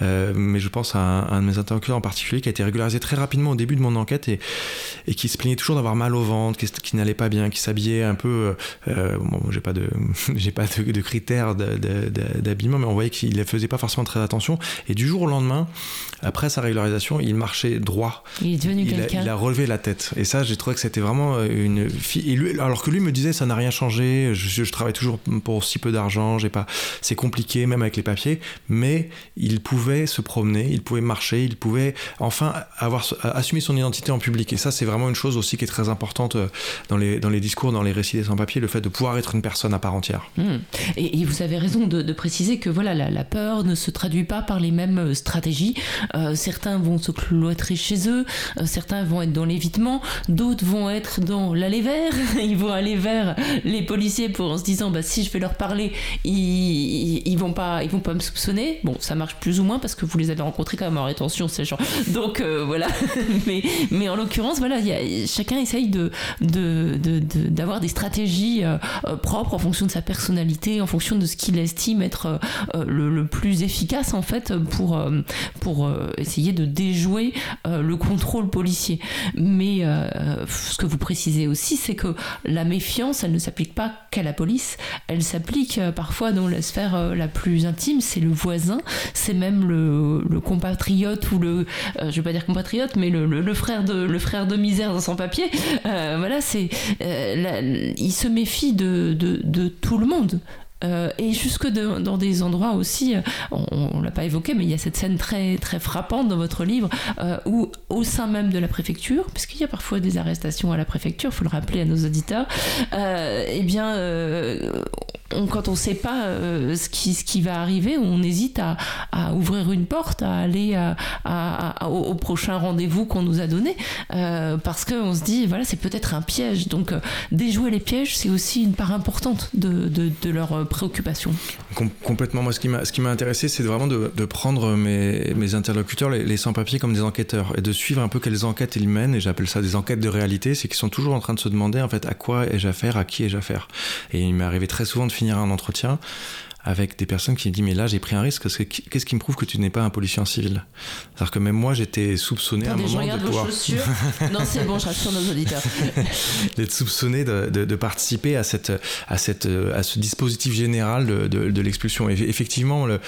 mais je pense à un, de mes interlocuteurs en particulier qui a été régularisé très rapidement au début de mon enquête et, et qui se plaignait toujours d'avoir mal au ventre, qui, qui n'allait pas bien, qui s'habillait un peu. Euh, bon, j'ai pas de, j'ai pas de, critères d'habillement, mais on voyait qu'il ne faisait pas forcément très attention. Et du jour au lendemain, après sa régularisation, il marchait droit. Il est devenu quelqu'un. Il a relevé la tête. Et ça, j'ai trouvé que c'était vraiment euh, une fille. alors que lui me disait, ça n'a rien changé. Je, je, travaille toujours pour si peu d'argent. J'ai pas. C'est compliqué, même avec les papiers. Mais il pouvait se promener, il pouvait marcher, il pouvait enfin avoir assumer son identité en public. Et ça, c'est vraiment une chose aussi qui est très importante euh, dans les, dans les discours, dans les récits des sans-papiers, le fait de pouvoir être une personne à part entière. Hmm. Et, vous avez raison de, préciser que voilà, la, peur ne se traduit pas par les mêmes euh, stratégies. Euh, certains vont se cloîtrer chez eux, certains vont être dans l'évitement, d'autres vont être dans l'aller vers. Ils vont aller vers les policiers pour en se disant bah, si je vais leur parler, ils, ils, vont pas, ils vont pas me soupçonner. Bon, ça marche plus ou moins parce que vous les avez rencontrés quand même en rétention, ces gens. Donc voilà. mais, en l'occurrence, voilà, chacun essaye de, d'avoir des stratégies euh, euh, propres en fonction de sa personnalité, en fonction de ce qu'il estime être euh, le, plus efficace en fait pour, pour essayer de déjouer le contrôle policier. Mais ce que vous précisez aussi, c'est que la méfiance, elle ne s'applique pas qu'à la police, elle s'applique parfois dans la sphère la plus intime, c'est le voisin, c'est même le, compatriote ou le, je vais pas dire compatriote, mais le, frère de le frère de misère dans son papier. Euh, voilà, c'est euh, il se méfie de, de, de tout le monde. Euh, et jusque dans des endroits aussi, on, ne l'a pas évoqué, mais il y a cette scène très, très frappante dans votre livre où, au sein même de la préfecture, puisqu'il y a parfois des arrestations à la préfecture, il faut le rappeler à nos auditeurs, eh bien, quand on ne sait pas euh, ce, qui, ce qui va arriver, on hésite à, ouvrir une porte, à aller au, prochain rendez-vous qu'on nous a donné, euh, parce qu'on se dit, voilà, c'est peut-être un piège. Donc, euh, déjouer les pièges, c'est aussi une part importante de, de, leur complètement. Moi, ce qui m'a intéressé, c'est vraiment de, prendre mes, mes interlocuteurs, les, les sans-papiers, comme des enquêteurs, et de suivre un peu quelles enquêtes ils mènent, et j'appelle ça des enquêtes de réalité, c'est qu'ils sont toujours en train de se demander, en fait, à quoi ai-je affaire, à qui ai-je affaire. Et il m'est arrivé très souvent de finir un entretien avec des personnes qui me disent mais là j'ai pris un risque qu'est-ce qui me prouve que tu n'es pas un policier en civil? C'est-à-dire que même moi j'étais soupçonné à un moment de pouvoir... non c'est bon, je rassure nos auditeurs. D'être soupçonné de, de, participer à cette à cette à ce dispositif général de, de, l'expulsion. Et effectivement le,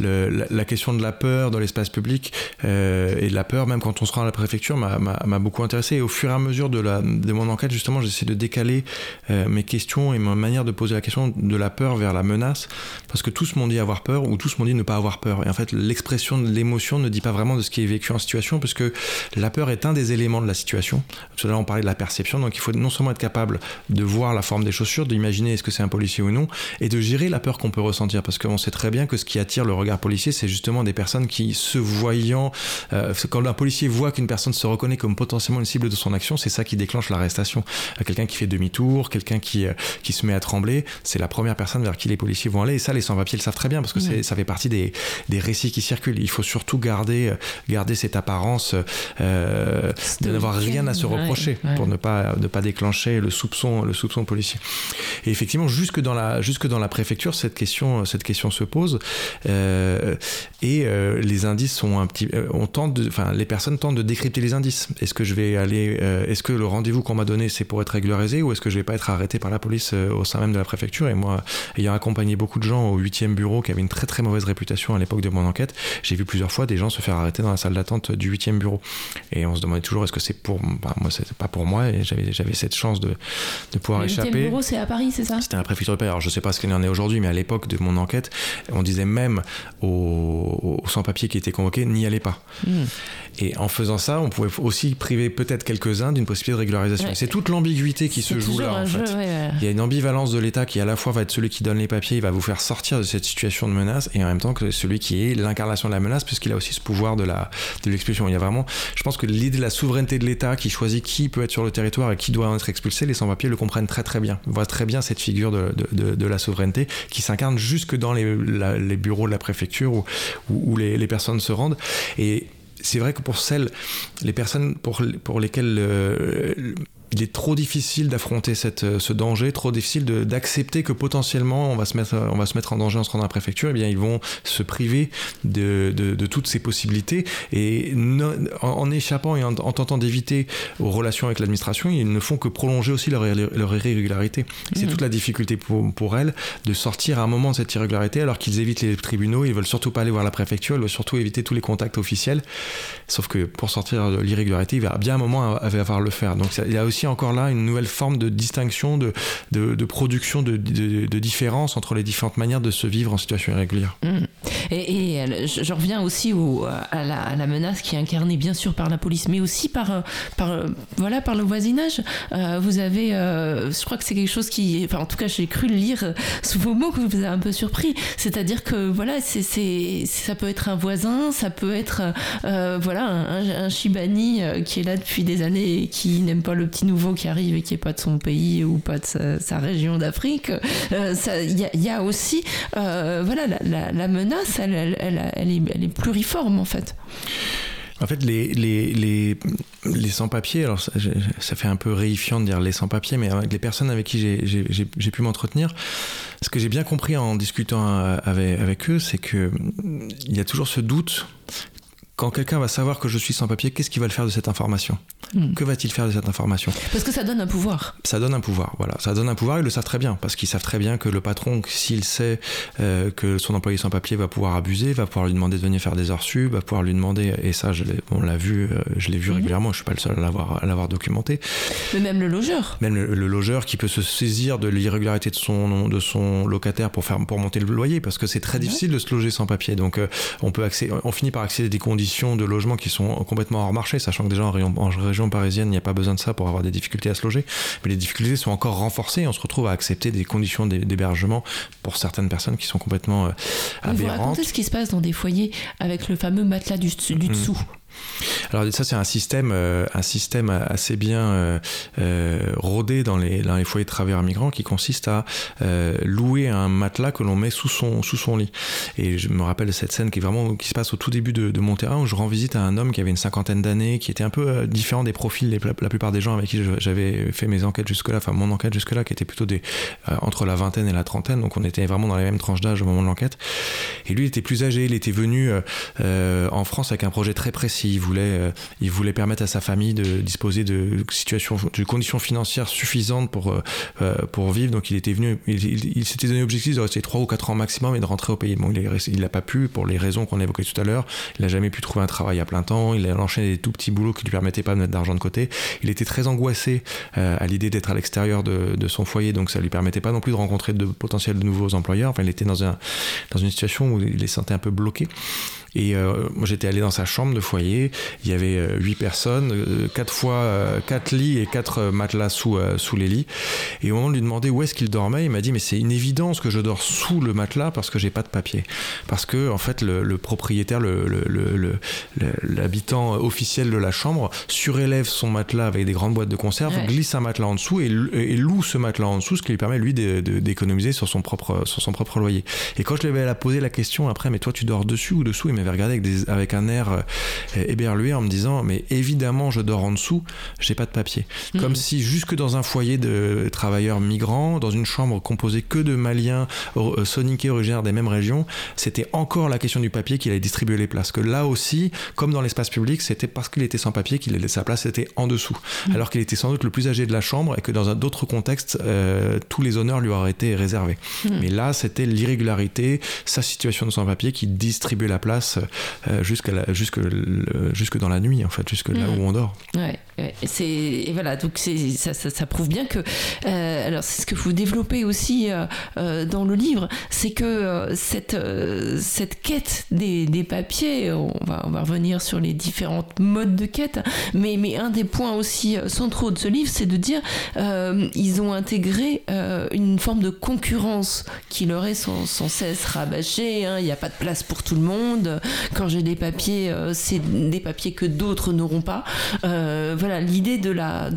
le, la question de la peur dans l'espace public euh, et de la peur même quand on se rend à la préfecture m'a beaucoup intéressé. Et au fur et à mesure de la de mon enquête justement j'essaie de décaler euh, mes questions et ma manière de poser la question de la peur vers la menace parce que tous m'ont dit avoir peur ou tous m'ont dit ne pas avoir peur. Et en fait, l'expression de l'émotion ne dit pas vraiment de ce qui est vécu en situation, parce que la peur est un des éléments de la situation. Parce que là, on parlait de la perception, donc il faut non seulement être capable de voir la forme des chaussures, d'imaginer est-ce que c'est un policier ou non, et de gérer la peur qu'on peut ressentir, parce qu'on sait très bien que ce qui attire le regard policier, c'est justement des personnes qui, se voyant, euh, quand un policier voit qu'une personne se reconnaît comme potentiellement une cible de son action, c'est ça qui déclenche l'arrestation. Euh, quelqu'un qui fait demi-tour, quelqu'un qui, euh, qui se met à trembler, c'est la première personne vers qui les policiers vont aller, et ça, les sans-papiers le savent très bien parce que ça fait partie des, des, récits qui circulent. Il faut surtout garder, garder cette apparence euh, de n'avoir rien à se reprocher pour ne pas, ne pas déclencher le soupçon, le soupçon policier. Et effectivement, jusque dans la, jusque dans la préfecture, cette question, cette question se pose euh, et euh, les indices sont un petit, euh, on tente, enfin, les personnes tentent de décrypter les indices. Est-ce que je vais aller, est-ce que le rendez-vous qu'on m'a donné c'est pour être régularisé ou est-ce que je vais pas être arrêté par la police au sein même de la préfecture? Et moi, ayant accompagné beaucoup de gens au 8e bureau qui avait une très très mauvaise réputation à l'époque de mon enquête, j'ai vu plusieurs fois des gens se faire arrêter dans la salle d'attente du 8e bureau. Et on se demandait toujours est-ce que c'est pour. Bah, moi, c'était pas pour moi et j'avais, j'avais cette chance de, de pouvoir le échapper. 8e bureau, c'est à Paris, c'est ça? C'était à la préfecture de Paris. Alors je sais pas ce qu'il en est aujourd'hui, mais à l'époque de mon enquête, on disait même aux, aux sans-papiers qui étaient convoqués n'y allez pas. Hmm. Et en faisant ça, on pouvait aussi priver peut-être quelques-uns d'une possibilité de régularisation. Ouais. C'est toute l'ambiguïté qui se joue là. En jeu, fait. ouais, ouais. Il y a une ambivalence de l'État qui à la fois va être celui qui donne les papiers, il va vous faire sortir de cette situation de menace, et en même temps que celui qui est l'incarnation de la menace, puisqu'il a aussi ce pouvoir de la de l'expulsion. Il y a vraiment, je pense que l'idée de la souveraineté de l'État qui choisit qui peut être sur le territoire et qui doit en être expulsé, les sans-papiers le comprennent très très bien. Voient très bien cette figure de, de, la souveraineté qui s'incarne jusque dans les, bureaux de la préfecture où, où, les, personnes se rendent. Et c'est vrai que pour celles, les personnes pour, pour lesquelles il est trop difficile d'affronter euh, ce danger, trop difficile d'accepter que potentiellement on va, se mettre, on va se mettre en danger en se rendant à la préfecture, eh bien ils vont se priver de, de, de toutes ces possibilités et en, en échappant et en, en tentant d'éviter aux relations avec l'administration, ils ne font que prolonger aussi leur, leur irrégularité. C'est Mhm. toute la difficulté pour, pour elles de sortir à un moment de cette irrégularité alors qu'ils évitent les tribunaux, ils veulent surtout pas aller voir la préfecture, ils veulent surtout éviter tous les contacts officiels. Sauf que pour sortir de l'irrégularité, il va bien un moment à- à avoir le faire. Donc ça- il y a aussi encore là une nouvelle forme de distinction, de, de, production, de, de, différence entre les différentes manières de se vivre en situation irrégulière. Mm. Et, et, euh, je, reviens aussi au, à, la, à la menace qui est incarnée bien sûr par la police, mais aussi par, euh, par, euh, voilà, par le voisinage. Euh, vous avez, euh, je crois que c'est quelque chose qui, en tout cas j'ai cru le lire euh, sous vos mots que vous a un peu surpris. C'est-à-dire que voilà, c'est, c'est, ça peut être un voisin, ça peut être euh, voilà un, un Shibani euh, qui est là depuis des années et qui n'aime pas le petit nouveau qui arrive et qui est pas de son pays ou pas de sa, région d'Afrique. Euh, Il y, a- aussi euh, voilà la, menace, elle, est, pluriforme en fait. En fait, les, sans-papiers, alors ça, fait un peu réifiant de dire les sans-papiers, mais avec les personnes avec qui j'ai- pu m'entretenir, ce que j'ai bien compris en discutant euh, avec, avec eux, c'est que mm, il y a toujours ce doute. Quand quelqu'un va savoir que je suis sans-papier, qu'est-ce qu'il va le faire de cette information Hmm. Que va-t-il faire de cette information Parce que ça donne un pouvoir. ça donne un pouvoir, voilà. Ça donne un pouvoir, ils le savent très bien, parce qu'ils savent très bien que le patron, s'il sait euh, que son employé sans papier va pouvoir abuser, va pouvoir lui demander de venir faire des heures sub, va pouvoir lui demander, et ça, je on l'a vu, euh, je l'ai vu Mhm. régulièrement, je suis pas le seul à l'avoir, documenté. Mais même le logeur. Même le, le logeur qui peut se saisir de l'irrégularité de son, de son locataire pour faire, pour monter le loyer, parce que c'est très difficile de se loger sans papier. Donc, euh, on peut accéder, on finit par accéder à des conditions de logement qui sont complètement hors marché, sachant que déjà en région, en région parisienne, il n'y a pas besoin de ça pour avoir des difficultés à se loger. Mais les difficultés sont encore renforcées et on se retrouve à accepter des conditions d'hé- d'hébergement pour certaines personnes qui sont complètement euh, Vous aberrantes. racontez ce qui se passe dans des foyers avec le fameux matelas du, du Mhm. dessous. Alors ça c'est un système, euh, un système assez bien euh, euh, rodé dans les, dans les foyers de travailleurs migrants qui consiste à louer un matelas que l'on met sous son, sous son lit. Et je me rappelle de cette scène qui est vraiment qui se passe au tout début de, de mon terrain où je rends visite à un homme qui avait une cinquantaine d'années, qui était un peu différent des profils les- la, plupart des gens avec qui j'avais fait mes enquêtes jusque-là, enfin mon enquête jusque-là, qui était plutôt des entre la vingtaine et la trentaine, donc on était vraiment dans les mêmes tranches d'âge au moment de l'enquête. Et lui il était plus âgé, il était venu en France avec un projet très précis. Il voulait, euh, il voulait permettre à sa famille de disposer de situations, de conditions financières suffisantes pour euh, euh, pour vivre. Donc il était venu, il, s'était donné l'objectif de rester trois ou quatre ans maximum et de rentrer au pays. Bon, il n'a pas pu pour les raisons qu'on évoquait tout à l'heure. Il n'a jamais pu trouver un travail à plein temps. Il a enchaîné des tout petits boulots qui lui permettaient pas de mettre d'argent de côté. Il était très angoissé à l'idée d'être à l'extérieur de, son foyer, donc ça lui permettait pas non plus de rencontrer de potentiels nouveaux employeurs. Enfin, il était dans un dans une situation où il les sentait un peu bloqué. Et euh, moi j'étais allé dans sa chambre de foyer, il y avait euh, huit personnes, euh, quatre fois euh, quatre lits et quatre matelas sous, euh, sous les lits. Et au moment de lui demander où est-ce qu'il dormait, il m'a dit mais c'est une évidence que je dors sous le matelas parce que j'ai pas de papier. Parce que en fait le, le propriétaire, le, le- l'habitant officiel de la chambre surélève son matelas avec des grandes boîtes de conserve, Ouais. glisse un matelas en dessous et, et loue ce matelas en dessous, ce qui lui permet lui d'économiser sur son propre sur son propre loyer. Et quand je lui avais posé la question après, mais toi tu dors dessus ou dessous, il m'avait regardé avec, des, avec un air euh, éberlué en me disant mais évidemment je dors en dessous, j'ai pas de papier. Mmh. Comme si jusque dans un foyer de travailleurs migrants, dans une chambre composée que de Maliens euh, soniqués originaires des mêmes régions, c'était encore la question du papier qu'il allait distribuer les places. Que là aussi, comme dans l'espace public, c'était parce qu'il était sans papier qu'il sa place était en dessous, mmh. alors qu'il était sans doute le plus âgé de la chambre et que dans d'autres contextes, euh, tous les honneurs lui auraient été réservés. Mmh. Mais là, c'était l'irrégularité, sa situation de sans-papier qui distribuait la place euh, jusque, jusque, jusque dans la nuit, en fait, jusque là où on dort. Ouais, c'est et voilà, donc ça, ça, ça, prouve bien que euh, alors c'est ce que vous développez aussi euh, dans le livre, c'est que cette cette quête des, des papiers, on va on va revenir sur les différentes modes de quête, mais mais un des points aussi centraux de ce livre, c'est de dire ils ont intégré une forme de concurrence qui leur est sans, sans cesse rabâchée. Hein. Il n'y a pas de place pour tout le monde. Quand j'ai des papiers, c'est des papiers que d'autres n'auront pas. voilà l'idée de la,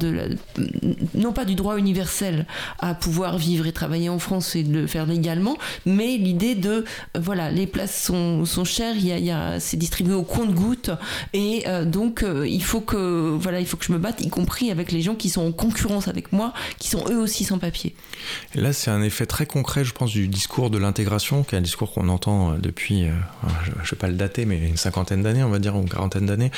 non pas du droit universel à pouvoir vivre et travailler en France et de le faire légalement, mais l'idée de, euh, voilà, les places sont, chères, il y a, c'est distribué au compte-goutte, et euh, donc euh, il faut que, voilà, il faut que je me batte, y compris avec les gens qui sont en concurrence avec moi, qui sont eux aussi sans papier. là, c'est un effet très concret, je pense, du discours de l'intégration, qui est un discours qu'on entend depuis, je ne vais pas dater, mais une cinquantaine d'années, on va dire, ou une quarantaine d'années,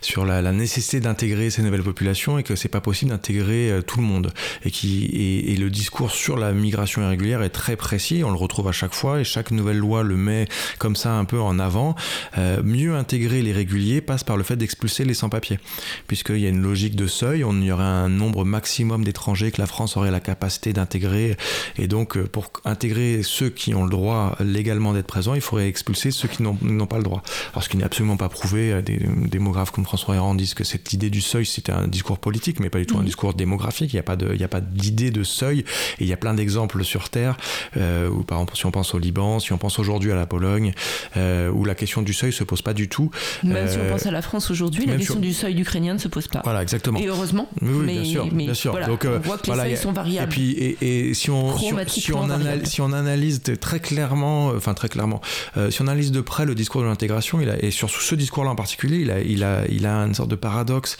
sur la, nécessité d'intégrer ces nouvelles populations et que c'est pas possible d'intégrer tout le monde. Et qui et, le discours sur la migration irrégulière est très précis on le retrouve à chaque fois et chaque nouvelle loi le met comme ça un peu en avant. Euh, mieux intégrer les réguliers passe par le fait d'expulser les sans-papiers. Puisqu'il y a une logique de seuil on y aurait un nombre maximum d'étrangers que la France aurait la capacité d'intégrer. Et donc euh, pour intégrer ceux qui ont le droit légalement d'être présents il faudrait expulser ceux qui n'ont pas le droit alors ce qui n'est absolument pas prouvé des démographes comme François Héran disent que cette idée du seuil c'était un discours politique mais pas du tout un mmh. discours démographique il n'y a pas d'idée de seuil. Et il y a plein d'exemples sur Terre, euh, où par exemple, si on pense au Liban, si on pense aujourd'hui à la Pologne, euh, où la question du seuil se pose pas du tout. Même si on euh, pense à la France aujourd'hui, la question du seuil ukrainien ne se pose pas. Voilà, exactement. Et heureusement. Oui, bien sûr. bien sûr. Donc, on voit que les seuils sont variables. Et puis, et, si, on, si, on analyse, si on analyse très clairement, enfin très clairement, si on analyse de près le discours de l'intégration, et sur ce discours-là en particulier, il a, il, a, il a une sorte de paradoxe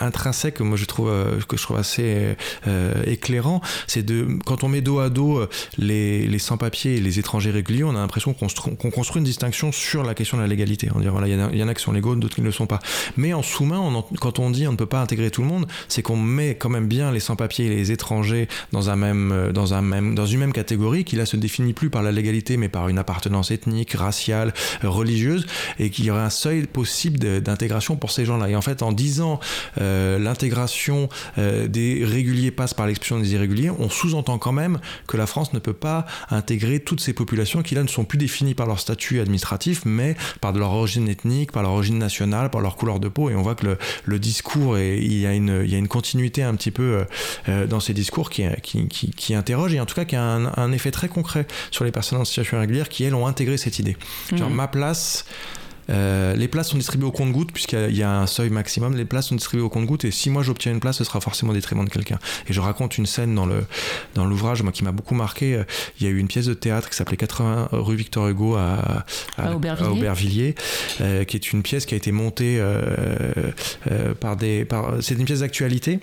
intrinsèque, moi je trouve, que je trouve assez euh, éclairant, c'est de quand on met dos à dos euh, les, les sans-papiers et les étrangers réguliers, on a l'impression qu'on construit une distinction sur la question de la légalité. On dit voilà, il y, en a qui sont légaux, d'autres qui ne le sont pas. Mais en sous-main, quand on dit on ne peut pas intégrer tout le monde, c'est qu'on met quand même bien les sans-papiers et les étrangers dans un même, euh, dans un même, dans une même catégorie qui là se définit plus par la légalité, mais par une appartenance ethnique, raciale, religieuse, et qu'il y aurait un seuil possible d'intégration pour ces gens-là. Et en fait, en disant l'intégration des réguliers passe par l'expulsion des irréguliers, on sous-entend quand même que la France ne peut pas intégrer toutes ces populations qui là ne sont plus définies par leur statut administratif, mais par leur origine ethnique, par leur origine nationale, par leur couleur de peau. Et on voit que le, discours, et il, y a une, il y a une continuité un petit peu euh, euh, dans ces discours qui, qui, qui, interroge et en tout cas qui a un, effet très concret sur les personnes en situation irrégulière qui, elles, ont intégré cette idée. Genre, mmh. ma place euh, les places sont distribuées au compte-goutte, puisqu'il y a un seuil maximum. Les places sont distribuées au compte-goutte, et si moi j'obtiens une place, ce sera forcément au détriment de quelqu'un. Et je raconte une scène dans le dans l'ouvrage, moi qui m'a beaucoup marqué. Euh, il y a eu une pièce de théâtre qui s'appelait 80 rue Victor Hugo à, à, Aubervilliers, euh, qui est une pièce qui a été montée par des. Par, c'est une pièce d'actualité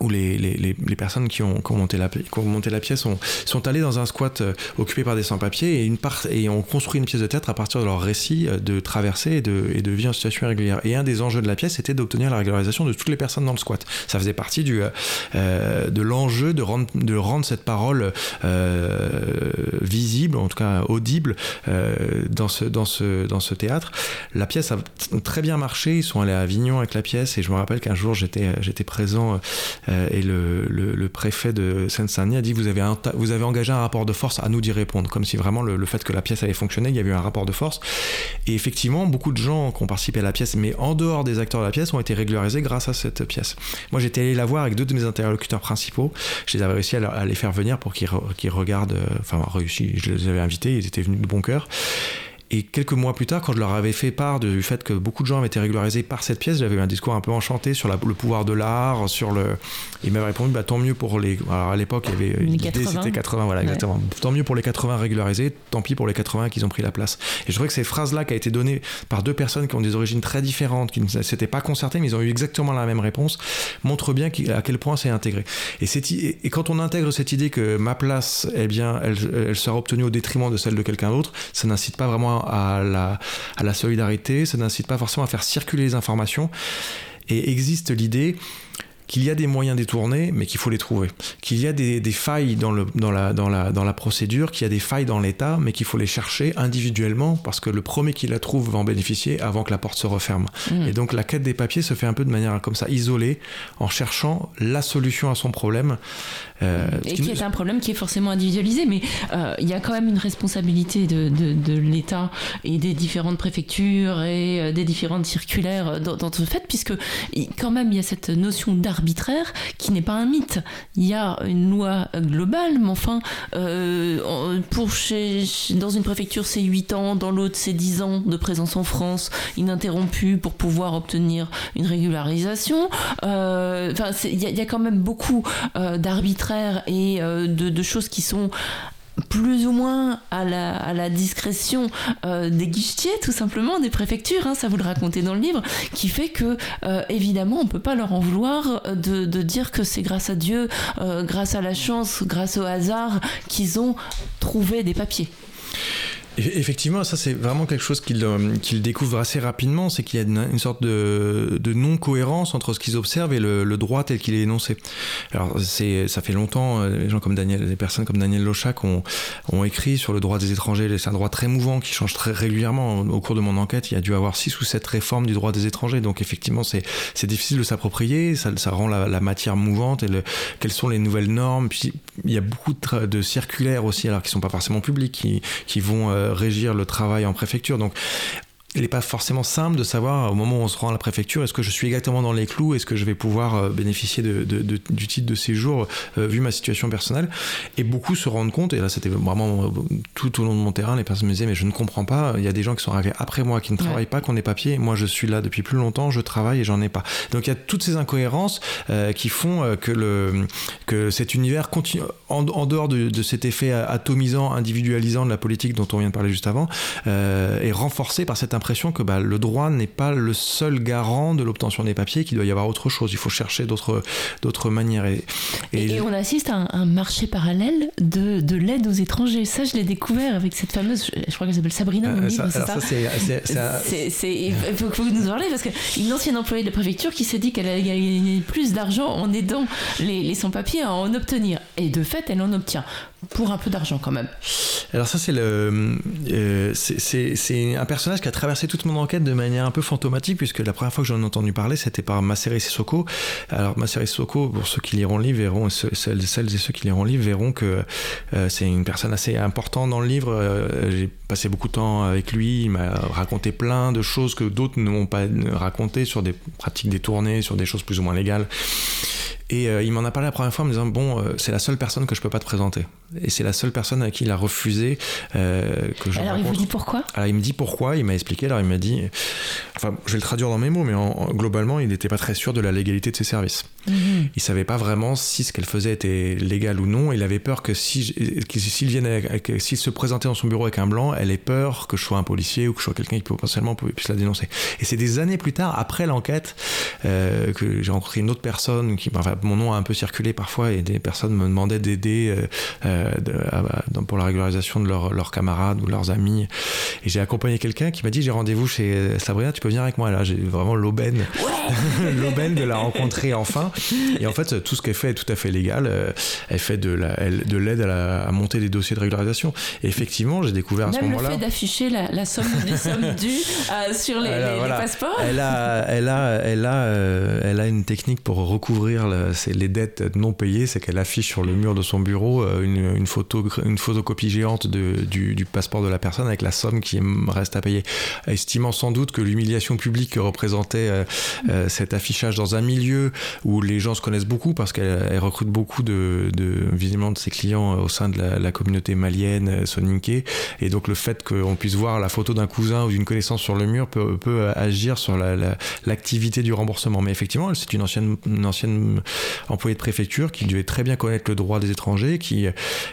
où les, les, les, personnes qui ont, monté la, qui ont monté la pièce ont, sont allées dans un squat euh, occupé par des sans-papiers et, et ont construit une pièce de théâtre à partir de leur récit euh, de traversée et de, et de vie en situation irrégulière. Et un des enjeux de la pièce était d'obtenir la régularisation de toutes les personnes dans le squat. Ça faisait partie du, euh, de l'enjeu de rendre, de rendre cette parole visible, en tout cas audible, dans, ce, dans, ce, dans ce théâtre. La pièce a très bien marché. Ils sont allés à Avignon avec la pièce et je me rappelle qu'un jour j'étais j'étais présent et le, le, préfet de Seine-Saint-Denis a dit vous avez, vous avez engagé un rapport de force à nous d'y répondre, comme si vraiment le, fait que la pièce avait fonctionné, il y avait eu un rapport de force. Et effectivement, beaucoup de gens qui ont participé à la pièce, mais en dehors des acteurs de la pièce, ont été régularisés grâce à cette pièce. Moi, j'étais allé la voir avec deux de mes interlocuteurs principaux. Je les avais réussi à, les faire venir pour qu'ils regardent, euh, enfin, réussi, je les avais invités, ils étaient venus de bon cœur. Et quelques mois plus tard, quand je leur avais fait part du fait que beaucoup de gens avaient été régularisés par cette pièce, j'avais eu un discours un peu enchanté sur le pouvoir de l'art, sur le. Il m'avait répondu, bah, tant mieux pour les. Alors à l'époque, il y avait l'idée, c'était 80, voilà, exactement. Tant mieux pour les 80 régularisés, tant pis pour les 80 qui ont pris la place. Et je trouvais que ces phrases-là qui a été données par deux personnes qui ont des origines très différentes, qui ne s'étaient pas concertées, mais ils ont eu exactement la même réponse, montrent bien à quel point c'est intégré. Et, et, quand on intègre cette idée que ma place, eh bien, elle, elle sera obtenue au détriment de celle de quelqu'un d'autre, ça n'incite pas vraiment à à la solidarité, ça n'incite pas forcément à faire circuler les informations. Et existe l'idée qu'il y a des moyens détournés, mais qu'il faut les trouver. Qu'il y a des, failles dans, le, dans, la, dans, la, dans la procédure, qu'il y a des failles dans l'État, mais qu'il faut les chercher individuellement, parce que le premier qui la trouve va en bénéficier avant que la porte se referme. Mmh. Et donc la quête des papiers se fait un peu de manière comme ça, isolée, en cherchant la solution à son problème. Euh, et qui, est un problème qui est forcément individualisé, mais euh, il y a quand même une responsabilité de, de, l'État et des différentes préfectures et euh, des différentes circulaires dans, dans ce fait, puisque quand même il y a cette notion d'art arbitraire qui n'est pas un mythe. Il y a une loi globale, mais enfin, euh, pour chez, dans une préfecture, c'est 8 ans, dans l'autre, c'est 10 ans de présence en France ininterrompue pour pouvoir obtenir une régularisation. Euh, il y, a quand même beaucoup euh, d'arbitraire et de, choses qui sont plus ou moins à la, discrétion euh, des guichetiers, tout simplement, des préfectures, hein, ça vous le racontez dans le livre, qui fait que, euh, évidemment, on ne peut pas leur en vouloir de, de dire que c'est grâce à Dieu, euh, grâce à la chance, grâce au hasard, qu'ils ont trouvé des papiers. Effectivement, ça c'est vraiment quelque chose qu'ils euh, découvrent assez rapidement, c'est qu'il y a une, sorte de, non-cohérence entre ce qu'ils observent et le, droit tel qu'il est énoncé. Alors ça fait longtemps, euh, les gens comme Daniel, des personnes comme Daniel Lochac ont, ont écrit sur le droit des étrangers. C'est un droit très mouvant qui change très régulièrement. Au cours de mon enquête, il y a dû avoir six ou sept réformes du droit des étrangers. Donc effectivement, c'est difficile de s'approprier, ça, rend la, matière mouvante et le, quelles sont les nouvelles normes. Puis il y a beaucoup de, circulaires aussi, alors qui sont pas forcément publics, qui, qui vont euh, régir le travail en préfecture. Donc il n'est pas forcément simple de savoir au moment où on se rend à la préfecture, est-ce que je suis exactement dans les clous, est-ce que je vais pouvoir euh, bénéficier de, du titre de séjour euh, vu ma situation personnelle. Et beaucoup se rendent compte, et là c'était vraiment euh, tout au long de mon terrain, les personnes me disaient mais je ne comprends pas, il y a des gens qui sont arrivés après moi, qui ne travaillent pas, qui ont des papiers, moi je suis là depuis plus longtemps, je travaille et j'en ai pas. Donc il y a toutes ces incohérences qui font que, le, que cet univers continue, en, dehors de, cet effet atomisant, individualisant de la politique dont on vient de parler juste avant, est renforcé par cette impression que bah, le droit n'est pas le seul garant de l'obtention des papiers, qu'il doit y avoir autre chose. Il faut chercher d'autres, d'autres manières. Et, et, on assiste à un, marché parallèle de, de l'aide aux étrangers. Ça, je l'ai découvert avec cette fameuse, je crois qu'elle s'appelle Sabrina. Euh, ça, c'est ça, Il faut que vous nous en parlez parce qu'une ancienne employée de la préfecture qui s'est dit qu'elle allait gagner plus d'argent en aidant les, les sans-papiers à en obtenir. Et de fait, elle en obtient pour un peu d'argent quand même. Alors ça c'est le euh, c'est un personnage qui a traversé toute mon enquête de manière un peu fantomatique puisque la première fois que j'en ai entendu parler c'était par Masseri Sissoko. Alors Masseri Sissoko pour ceux qui liront le livre verront celles, celles et ceux qui liront le verront que euh, c'est une personne assez importante dans le livre. Euh, j'ai passé beaucoup de temps avec lui, il m'a raconté plein de choses que d'autres ne m'ont pas raconté sur des pratiques détournées, sur des choses plus ou moins légales. Et euh, il m'en a parlé la première fois en me disant Bon, euh, c'est la seule personne que je peux pas te présenter. Et c'est la seule personne à qui il a refusé euh, que je. Alors il vous dit pourquoi? Alors il me dit pourquoi, il m'a expliqué. Alors il m'a dit Enfin, je vais le traduire dans mes mots, mais globalement, il n'était pas très sûr de la légalité de ses services. Il mhm. Il savait pas vraiment si ce qu'elle faisait était légal ou non. Il avait peur que si s'il s'il se présentait dans son bureau avec un blanc, elle ait peur que je sois un policier ou que je sois quelqu'un qui potentiellement puisse la dénoncer. Et c'est des années plus tard, après l'enquête, que j'ai rencontré une autre personne qui, enfin, mon nom a un peu circulé parfois et des personnes me demandaient d'aider euh, euh, pour la régularisation de leurs camarades ou leurs amis. Et j'ai accompagné quelqu'un qui m'a dit j'ai rendez-vous chez Sabrina, tu peux venir avec moi là. J'ai vraiment l'aubaine, l'aubaine de la rencontrer enfin. Et en fait, tout ce qu'elle fait est tout à fait légal. Euh, elle fait de l'aide à, monter des dossiers de régularisation. Et effectivement, j'ai découvert à ce moment-là. le fait d'afficher la, somme, les sommes dues sur les, passeports. Elle a, elle a, elle a, elle a une technique pour recouvrir le, c'est les dettes non payées, c'est qu'elle affiche sur le mur de son bureau une, photo, une photocopie géante de, du, du, passeport de la personne avec la somme qui reste à payer, estimant sans doute que l'humiliation publique représentait cet affichage dans un milieu où les gens se connaissent beaucoup parce qu'elle recrute beaucoup de, de, visiblement de ses clients au sein de la, la communauté malienne, soninké, et donc le fait qu'on puisse voir la photo d'un cousin ou d'une connaissance sur le mur peut, peut agir sur l'activité du remboursement. Mais effectivement, c'est une ancienne, une ancienne employée de préfecture qui devait très bien connaître le droit des étrangers, qui,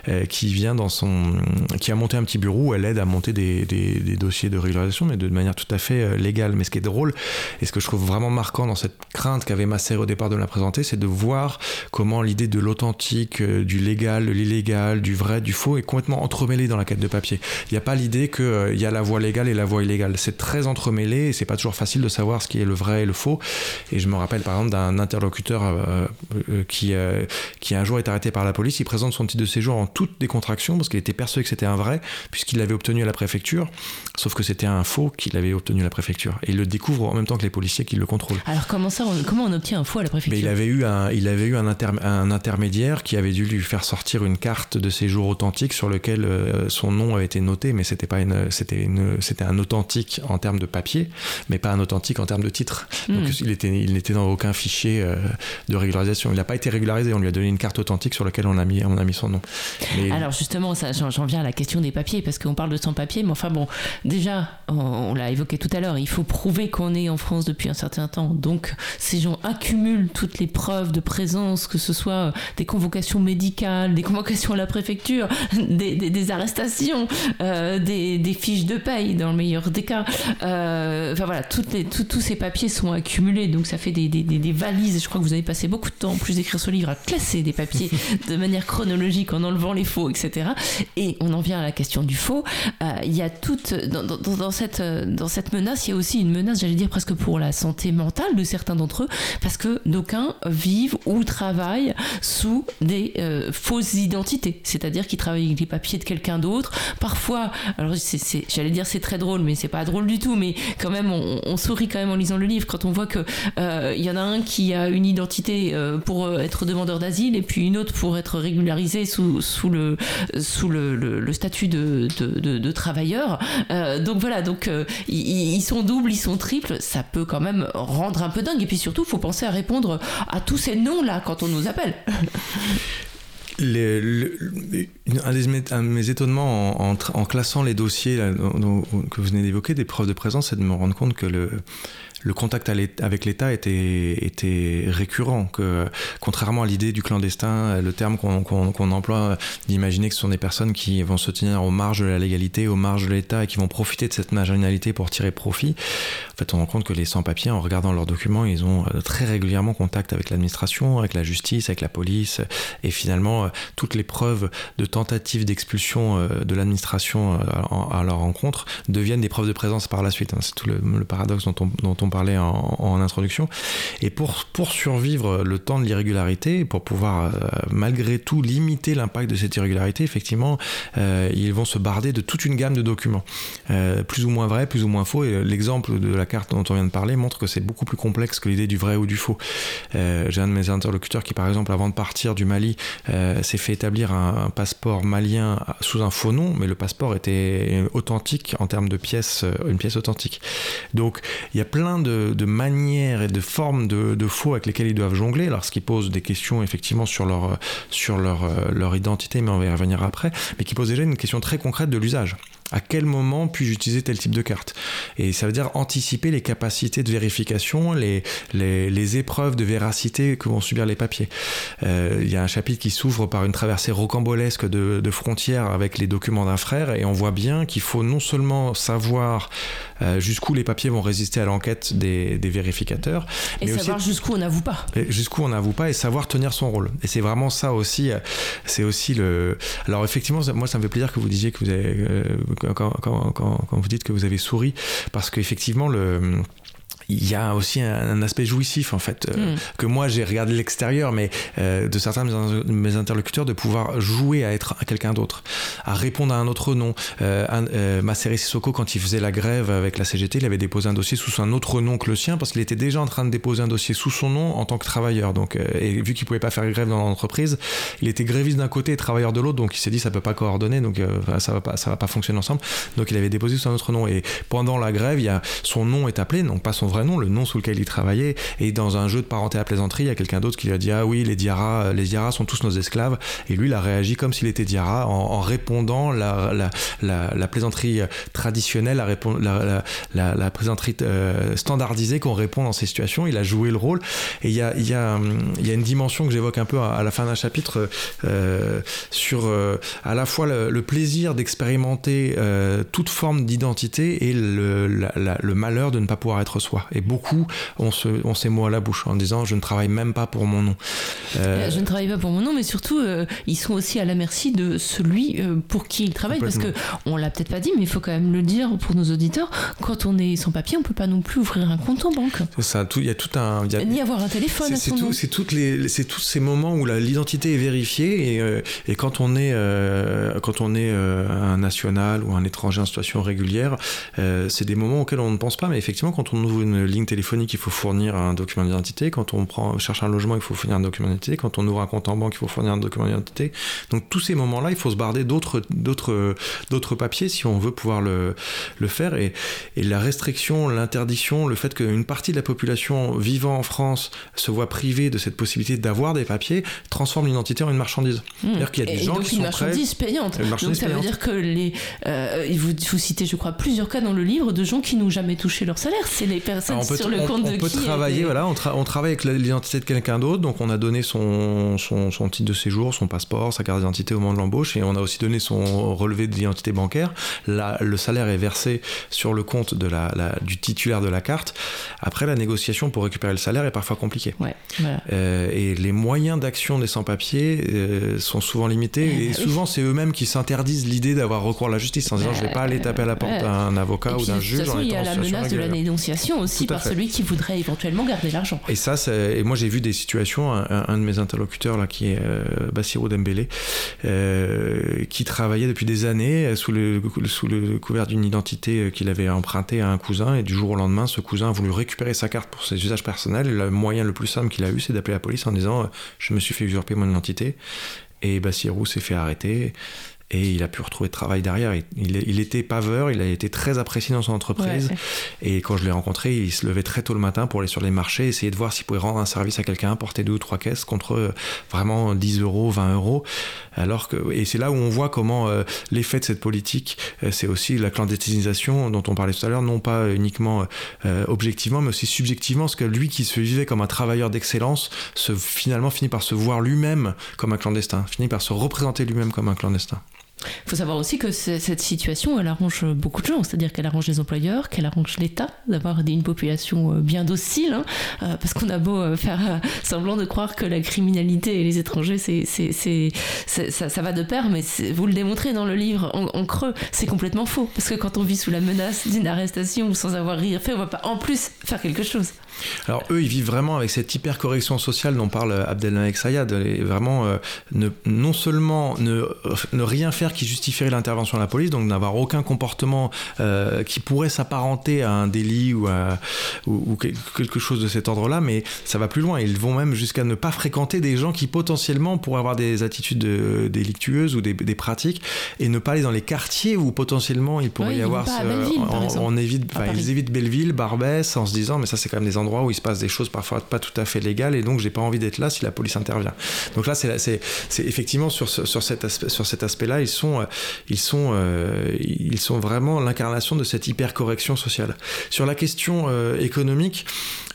euh, qui vient dans son, qui a monté un petit bureau où elle aide à monter des, des, des dossiers de régularisation, mais de manière tout à fait euh, légale. Mais ce qui est drôle et ce que je trouve vraiment marquant dans cette crainte qu'avait Masser au départ de la présenter, c'est de voir comment l'idée de l'authentique, euh, du légal, de l'illégal, du vrai, du faux est complètement entremêlée dans la quête de papier. Il n'y a pas l'idée qu'il y a la voie légale et la voie illégale. C'est très entremêlé et c'est pas toujours facile de savoir ce qui est le vrai et le faux. Et je me rappelle par exemple d'un interlocuteur euh, euh, qui, euh, qui un jour est arrêté par la police. Il présente son titre de séjour en toute décontraction parce qu'il était persuadé que c'était un vrai puisqu'il l'avait obtenu à la préfecture. Sauf que c'était un faux qu'il avait obtenu à la préfecture. Et il le découvre en même temps que les policiers qui le contrôlent. Alors comment ça, on, comment on obtient un faux à la préfecture? Mais il avait eu un, il avait eu un, un, intermédiaire qui avait dû lui faire sortir une carte de séjour authentique sur lequel son nom avait été noté, mais c'était pas une, c'était une, c'était un authentique en termes de papier, mais pas un authentique en termes de titre. Donc hmm. il était, il n'était dans aucun fichier euh, de régularisation. Il n'a pas été régularisé. On lui a donné une carte authentique sur laquelle on a mis, son nom. Alors justement, j'en, viens à la question des papiers parce qu'on parle de sans papier, mais enfin bon, déjà, on, l'a évoqué tout à l'heure, il faut prouver qu'on est en France depuis un certain temps. Donc ces gens accumulent toutes les preuves de présence, que ce soit des convocations médicales, des convocations à la préfecture, des, arrestations, euh, des, fiches de paye dans le meilleur des cas. Euh, enfin voilà, tous ces papiers sont accumulés, donc ça fait des, valises. Je crois que vous avez passé beaucoup de temps, en plus d'écrire ce livre, à classer des papiers de manière chronologique en enlevant les faux, etc. Et on en vient à la question du faux. Euh, il y a toute dans, dans, dans, cette dans cette menace, il y a aussi une menace, j'allais dire presque pour la santé mentale de certains d'entre eux, parce que d'aucuns vivent ou travaillent sous des fausses identités, c'est-à-dire qu'ils travaillent avec les papiers de quelqu'un d'autre. Parfois, alors j'allais dire c'est très drôle, mais c'est pas drôle du tout. Mais quand même, on, sourit quand même en lisant le livre quand on voit que euh, il y en a un qui a une identité euh, pour euh, être demandeur d'asile et puis une autre pour être régularisé sous, sous le sous le, le, statut de, de, travailleur. donc voilà, donc ils, sont doubles, ils sont triples. Ça peut quand même rendre un peu dingue. Et puis surtout, il faut penser à répondre à tous ces noms là quand on nous appelle. un, de mes étonnements en, classant les dossiers que vous venez d'évoquer, des preuves de présence, c'est de me rendre compte que le, le contact avec l'État était, récurrent, contrairement à l'idée du clandestin, le terme qu'on emploie d'imaginer que ce sont des personnes qui vont se tenir aux marges de la légalité, aux marges de l'État et qui vont profiter de cette marginalité pour tirer profit, en fait on rend compte que les sans-papiers, en regardant leurs documents, ils ont euh, très régulièrement contact avec l'administration, avec la justice, avec la police, et finalement euh, toutes les preuves de tentatives d'expulsion euh, de l'administration à leur rencontre deviennent des preuves de présence par la suite. Hein. C'est tout le, paradoxe dont on, dont on parlait en, introduction. Et pour, pour survivre le temps de l'irrégularité, pour pouvoir euh, malgré tout limiter l'impact de cette irrégularité, effectivement, euh, ils vont se barder de toute une gamme de documents, euh, plus ou moins vrais, plus ou moins faux. Et l'exemple de la carte dont on vient de parler montre que c'est beaucoup plus complexe que l'idée du vrai ou du faux. J'ai un de mes interlocuteurs qui, par exemple, avant de partir du Mali, s'est fait établir un, passeport malien sous un faux nom, mais le passeport était authentique en termes de pièces, une pièce authentique. Donc, il y a plein de, manières et de formes de, faux avec lesquelles ils doivent jongler, alors ce qui pose des questions effectivement sur leur, sur leur, euh, leur identité, mais on va y revenir après, mais qui pose déjà une question très concrète de l'usage à quel moment puis-je utiliser tel type de carte Et ça veut dire anticiper les capacités de vérification, les, les, épreuves de véracité que vont subir les papiers. Euh, il y a un chapitre qui s'ouvre par une traversée rocambolesque de, de frontières avec les documents d'un frère, et on voit bien qu'il faut non seulement savoir euh, jusqu'où les papiers vont résister à l'enquête des, des, vérificateurs. Et savoir jusqu'où on n'avoue pas. Jusqu'où on n'avoue pas et savoir tenir son rôle. Et c'est vraiment ça aussi. Euh, c'est aussi le. Alors effectivement, moi ça me fait plaisir que vous disiez que vous avez quand, quand, quand, quand vous dites que vous avez souri, parce qu'effectivement le il y a aussi un, aspect jouissif en fait euh, hmm. que moi j'ai regardé l'extérieur mais euh, de certains de mes interlocuteurs de pouvoir jouer à être quelqu'un d'autre à répondre à un autre nom. Euh, euh Masséré Sissoko quand il faisait la grève avec la CGT il avait déposé un dossier sous un autre nom que le sien parce qu'il était déjà en train de déposer un dossier sous son nom en tant que travailleur. Donc et vu qu'il pouvait pas faire grève dans l'entreprise il était gréviste d'un côté et travailleur de l'autre donc il s'est dit ça peut pas coordonner donc ça va pas ça va pas fonctionner ensemble. Donc il avait déposé sous un autre nom. Et pendant la grève il y a son nom est appelé donc pas son vrai nom, le nom sous lequel il travaillait. Et dans un jeu de parenté à plaisanterie, il y a quelqu'un d'autre qui lui a dit Ah oui, les Diarra, les Diarra sont tous nos esclaves. Et lui, il a réagi comme s'il était Diarra en, répondant la, la, la, plaisanterie traditionnelle, la, la, plaisanterie euh, standardisée qu'on répond dans ces situations. Il a joué le rôle. Et il y a, une dimension que j'évoque un peu à, la fin d'un chapitre euh, sur euh, à la fois le, plaisir d'expérimenter toute forme d'identité et le malheur de ne pas pouvoir être soi. Et beaucoup ont, ce, ces mots à la bouche en disant je ne travaille même pas pour mon nom. Euh, je ne travaille pas pour mon nom, mais surtout euh, ils sont aussi à la merci de celui euh, pour qui ils travaillent. Parce que on l'a peut-être pas dit, mais il faut quand même le dire pour nos auditeurs. Quand on est sans papier, on peut pas non plus ouvrir un compte en banque. ça. Il y a tout un. Ni avoir un téléphone. C'est tout, tous ces moments où l'identité est vérifiée et, et, quand on est quand on est un national ou un étranger en situation régulière, c'est des moments auxquels on ne pense pas, mais effectivement quand on ouvre une ligne téléphonique, il faut fournir un document d'identité. Quand on prend, cherche un logement, il faut fournir un document d'identité. Quand on ouvre un compte en banque, il faut fournir un document d'identité. Donc tous ces moments-là, il faut se barder d'autres, d'autres, d'autres papiers si on veut pouvoir le, le faire. Et, et la restriction, l'interdiction, le fait qu'une partie de la population vivant en France se voit privée de cette possibilité d'avoir des papiers transforme l'identité en une marchandise. Mmh. C'est-à-dire qu'il y a des gens qui une sont marchandise payante. Une marchandise donc ça veut dire que les, euh, vous, vous citez, je crois, plusieurs cas dans le livre de gens qui n'ont jamais touché leur salaire. C'est les personnes on peut, sur le compte on peut travailler, voilà, on, on, travaille avec l'identité de quelqu'un d'autre, donc on a donné son, son, son, titre de séjour, son passeport, sa carte d'identité au moment de l'embauche, et on a aussi donné son relevé d'identité bancaire. Là, le salaire est versé sur le compte de la, du titulaire de la carte. Après, la négociation pour récupérer le salaire est parfois compliquée. Ouais, euh, et les moyens d'action des sans-papiers euh, sont souvent limités, et souvent c'est eux-mêmes qui s'interdisent l'idée d'avoir recours à la justice en disant je vais pas aller taper à la porte d'un avocat ou d'un juge. De toute façon, il y a la menace de la dénonciation aussi par celui qui voudrait éventuellement garder l'argent. Et ça, et moi j'ai vu des situations, un, de mes interlocuteurs là, qui est euh, Bassirou Dembélé, euh, qui travaillait depuis des années sous le, sous le couvert d'une identité qu'il avait empruntée à un cousin, et du jour au lendemain, ce cousin a voulu récupérer sa carte pour ses usages personnels. le moyen le plus simple qu'il a eu, c'est d'appeler la police en disant Je me suis fait usurper mon identité. Et Bassirou s'est fait arrêter et il a pu retrouver de travail derrière. Il, était paveur, il a été très apprécié dans son entreprise. Et quand je l'ai rencontré, il se levait très tôt le matin pour aller sur les marchés, essayer de voir s'il pouvait rendre un service à quelqu'un, porter deux ou trois caisses contre euh, vraiment 10 euros, 20 euros. Alors que, et c'est là où on voit comment euh, l'effet de cette politique, euh, c'est aussi la clandestinisation dont on parlait tout à l'heure, non pas uniquement objectivement, mais aussi subjectivement, parce que lui qui se vivait comme un travailleur d'excellence, se, finalement finit par se voir lui-même comme un clandestin, finit par se représenter lui-même comme un clandestin. Il faut savoir aussi que cette situation, elle arrange beaucoup de gens, c'est-à-dire qu'elle arrange les employeurs, qu'elle arrange l'État d'avoir une population euh, bien docile, hein, euh, parce qu'on a beau euh, faire semblant de croire que la criminalité et les étrangers, c'est, ça, ça, va de pair, mais vous le démontrez dans le livre en, creux, c'est complètement faux, parce que quand on vit sous la menace d'une arrestation ou sans avoir rien fait, on va pas en plus faire quelque chose. Alors eux, ils vivent vraiment avec cette hyper correction sociale dont parle Abdelmalek Sayad, et vraiment ne, non seulement ne, ne rien faire qui justifierait l'intervention de la police, donc n'avoir aucun comportement euh, qui pourrait s'apparenter à un délit ou, à, ou, quelque chose de cet ordre-là, mais ça va plus loin. Ils vont même jusqu'à ne pas fréquenter des gens qui potentiellement pourraient avoir des attitudes délictueuses ou des, pratiques et ne pas aller dans les quartiers où potentiellement il pourrait y avoir. on, évite, ils évitent Belleville, Barbès en se disant mais ça c'est quand même des endroits où il se passe des choses parfois pas tout à fait légales et donc j'ai pas envie d'être là si la police intervient. Donc là c'est effectivement sur, sur cet aspect, sur cet aspect-là ils sont, euh, ils sont, euh, ils sont vraiment l'incarnation de cette hyper-correction sociale. Sur la question euh, économique,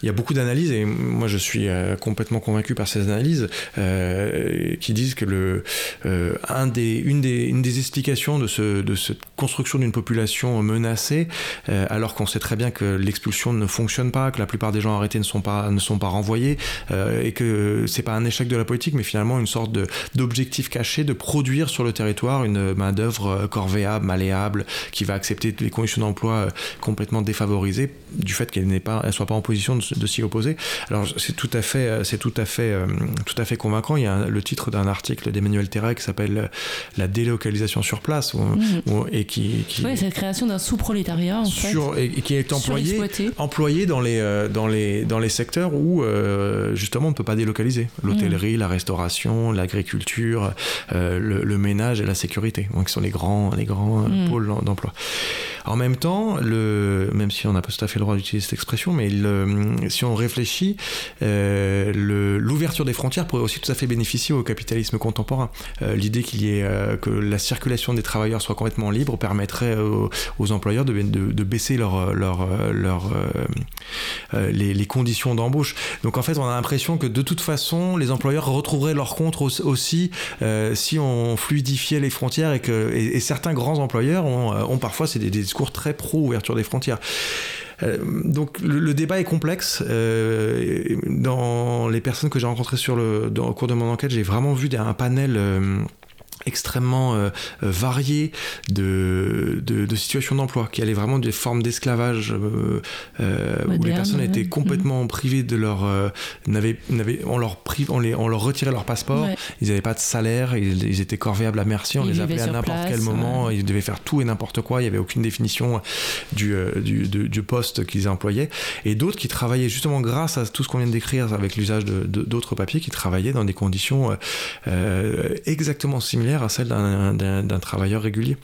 il y a beaucoup d'analyses et moi je suis complètement convaincu par ces analyses qui disent que le, un des, une, des, une des explications de ce, de ce construction d'une population menacée, alors qu'on sait très bien que l'expulsion ne fonctionne pas, que la plupart des gens arrêtés ne sont pas, ne sont pas renvoyés, et que c'est pas un échec de la politique, mais finalement une sorte d'objectif caché de produire sur le territoire une main-d'œuvre corvéable, malléable, qui va accepter les conditions d'emploi complètement défavorisées du fait qu'elle elle soit pas en position de, s'y opposer. Alors c'est tout à fait, c'est tout à fait, tout à fait convaincant. Il y a le titre d'un article d'Emmanuel Terra qui s'appelle La délocalisation sur place, mmh. et qui, qui ouais, cette création d'un sous-prolétariat en sur, fait, et, qui est employé, employé dans les, euh, dans les, dans les secteurs où euh, justement on ne peut pas délocaliser. L'hôtellerie, mmh. la restauration, l'agriculture, euh, le, ménage et la sécurité, donc qui sont les grands, les grands mmh. pôles d'emploi. En même temps, le, même si on n'a pas tout à fait le droit d'utiliser cette expression, mais si on réfléchit, l'ouverture des frontières pourrait aussi tout à fait bénéficier au capitalisme contemporain. Euh, l'idée qu'il y ait euh, que la circulation des travailleurs soit complètement libre permettrait aux, employeurs de, baisser leur, euh, les, conditions d'embauche. Donc en fait, on a l'impression que de toute façon, les employeurs retrouveraient leur compte aussi si on fluidifiait les frontières et que et, certains grands employeurs ont, parfois des discours très pro ouverture des frontières. Euh, donc le, débat est complexe. Euh, dans les personnes que j'ai rencontrées sur le, dans, au cours de mon enquête, j'ai vraiment vu un panel euh, extrêmement euh, euh, de, de, situations d'emploi, qui allaient vraiment des formes d'esclavage euh, où les personnes étaient complètement mm. privées de leur... n'avaient, on, leur prive, on, les, on leur retirait leur passeport, ils n'avaient pas de salaire, ils, étaient corvéables à merci, on les appelait à n'importe quel moment, ils devaient faire tout et n'importe quoi, il n'y avait aucune définition du, du, du, poste qu'ils employaient, et d'autres qui travaillaient justement grâce à tout ce qu'on vient de décrire avec l'usage de, d'autres papiers, qui travaillaient dans des conditions exactement similaires à celle d'un travailleur régulier.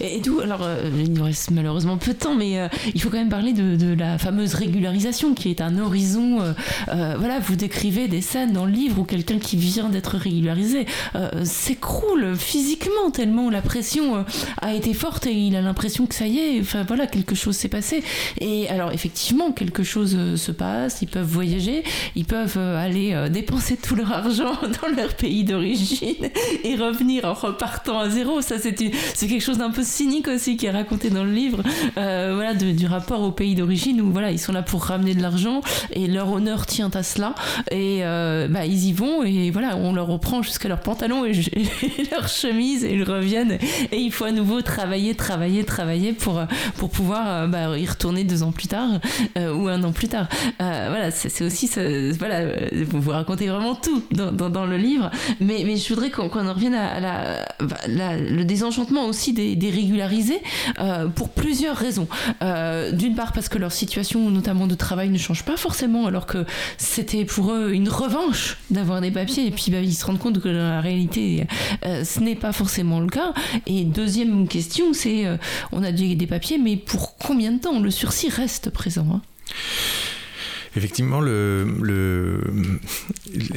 Et, d'où, alors euh, il nous reste malheureusement peu de temps, mais euh, il faut quand même parler de, la fameuse régularisation qui est un horizon. Euh, voilà, vous décrivez des scènes dans le livre où quelqu'un qui vient d'être régularisé s'écroule physiquement tellement la pression a été forte et il a l'impression que ça y est, enfin voilà, quelque chose s'est passé. Et alors effectivement, quelque chose se passe, ils peuvent voyager, ils peuvent aller dépenser tout leur argent dans leur pays d'origine et revenir en repartant à zéro. Ça, c'est quelque chose d'un peu cynique aussi qui est raconté dans le livre, euh, voilà, du rapport au pays d'origine où voilà, ils sont là pour ramener de l'argent et leur honneur tient à cela. Et euh, bah, ils y vont et voilà, on leur reprend jusqu'à leurs pantalons et, leurs chemises et ils reviennent et il faut à nouveau travailler, travailler, travailler pour, pour pouvoir euh, bah, y retourner deux ans plus tard ou un an plus tard. voilà, c'est aussi, voilà, vous, racontez vraiment tout dans, dans, le livre, mais, mais je voudrais qu'on en revienne à, le désenchantement aussi des, des régularisés euh, pour plusieurs raisons. Euh, d'une part parce que leur situation, notamment de travail, ne change pas forcément, alors que c'était pour eux une revanche d'avoir des papiers, et puis bah, ils se rendent compte que dans la réalité, euh, ce n'est pas forcément le cas. Et deuxième question, c'est on a des papiers, mais pour combien de temps? Le sursis reste présent hein? Effectivement, le, le,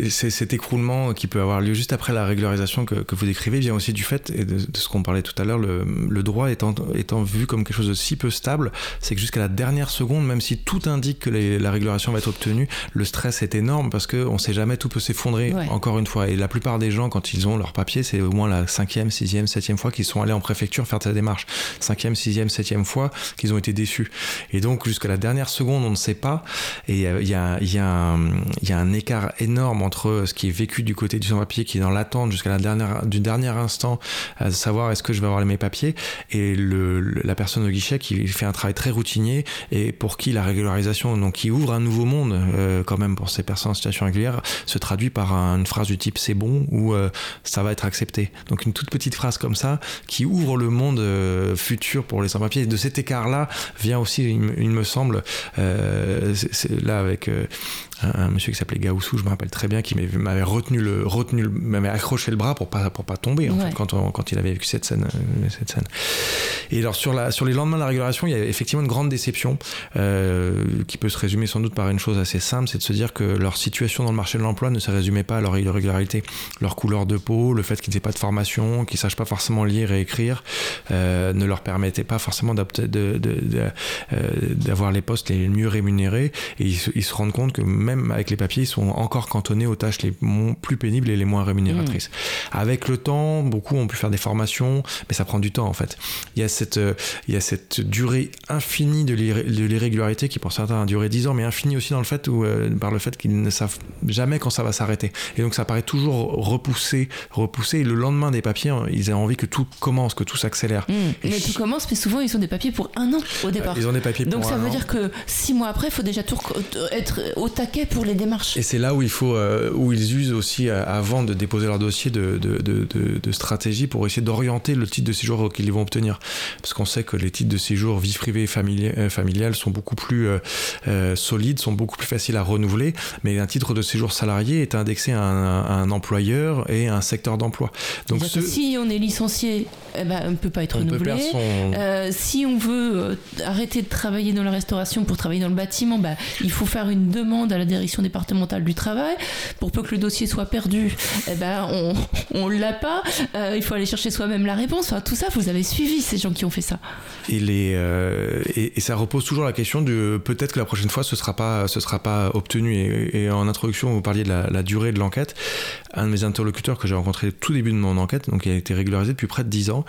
cet écroulement qui peut avoir lieu juste après la régularisation que, que vous décrivez vient aussi du fait, et de, ce qu'on parlait tout à l'heure, le, le, droit étant, étant vu comme quelque chose de si peu stable, c'est que jusqu'à la dernière seconde, même si tout indique que la régularisation va être obtenue, le stress est énorme parce qu'on ne sait jamais, tout peut s'effondrer encore une fois. Et la plupart des gens, quand ils ont leur papier, c'est au moins la cinquième, sixième, septième fois qu'ils sont allés en préfecture faire cette démarche. Cinquième, sixième, septième fois qu'ils ont été déçus. Et donc, jusqu'à la dernière seconde, on ne sait pas. Et il y a, un écart énorme entre ce qui est vécu du côté du sans-papier, qui est dans l'attente jusqu'à la dernière, du dernier instant, à savoir est-ce que je vais avoir mes papiers, et la personne au guichet qui fait un travail très routinier et pour qui la régularisation, donc qui ouvre un nouveau monde euh, quand même pour ces personnes en situation régulière, se traduit par une phrase du type c'est bon ou euh, ça va être accepté. Donc une toute petite phrase comme ça qui ouvre le monde euh, futur pour les sans-papiers. De cet écart-là vient aussi, il, me semble, avec euh, un, monsieur qui s'appelait Gaussou, je me rappelle très bien, qui m'avait retenu le, retenu, m'avait accroché le bras pour pas pour pas tomber en fait, quand, quand il avait vécu cette scène, euh, cette scène. Et alors sur la sur les lendemains de la régulation, il y a effectivement une grande déception euh, qui peut se résumer sans doute par une chose assez simple, c'est de se dire que leur situation dans le marché de l'emploi ne se résumait pas à leur irrégularité, leur couleur de peau, le fait qu'ils n'aient pas de formation, qu'ils sachent pas forcément lire et écrire, ne leur permettait pas forcément d'avoir les postes les mieux rémunérés. Et ils, ils se rendent compte que même même avec les papiers, ils sont encore cantonnés aux tâches les plus pénibles et les moins rémunératrices. Mmh. Avec le temps, beaucoup ont pu faire des formations, mais ça prend du temps en fait. Il y a cette, euh, il y a cette durée infinie de l'irrégularité qui pour certains a duré 10 ans, mais infinie aussi dans le fait où, euh, par le fait qu'ils ne savent jamais quand ça va s'arrêter. Et donc ça paraît toujours repoussé, repoussé. Et le lendemain des papiers, ils ont envie que tout commence, que tout s'accélère. Mmh. Mais tout commence, mais souvent ils ont des papiers pour un an au départ. Ils ont des papiers donc pour ça un veut an. dire que six mois après, il faut déjà tout être au taquet pour les démarches. Et c'est là où il faut, euh, où ils usent aussi euh, avant de déposer leur dossier de, de, de, de stratégie pour essayer d'orienter le titre de séjour qu'ils vont obtenir. Parce qu'on sait que les titres de séjour vie privée et familiale, euh, familiale sont beaucoup plus solides, sont beaucoup plus faciles à renouveler. Mais un titre de séjour salarié est indexé à un, à un employeur et à un secteur d'emploi. Donc ce... si on est licencié, eh ben, on ne peut pas être on renouvelé. Son... euh, si on veut arrêter de travailler dans la restauration pour travailler dans le bâtiment, bah, il faut faire une demande à la direction départementale du travail. Pour peu que le dossier soit perdu, eh ben, on ne l'a pas. Euh, il faut aller chercher soi-même la réponse. Enfin, tout ça, vous avez suivi ces gens qui ont fait ça. Et, les, euh, et, ça repose toujours la question de peut-être que la prochaine fois ce sera, sera pas obtenu. Et, en introduction, vous parliez de la, durée de l'enquête. Un de mes interlocuteurs que j'ai rencontré tout début de mon enquête, donc il a été régularisé depuis près de 10 ans,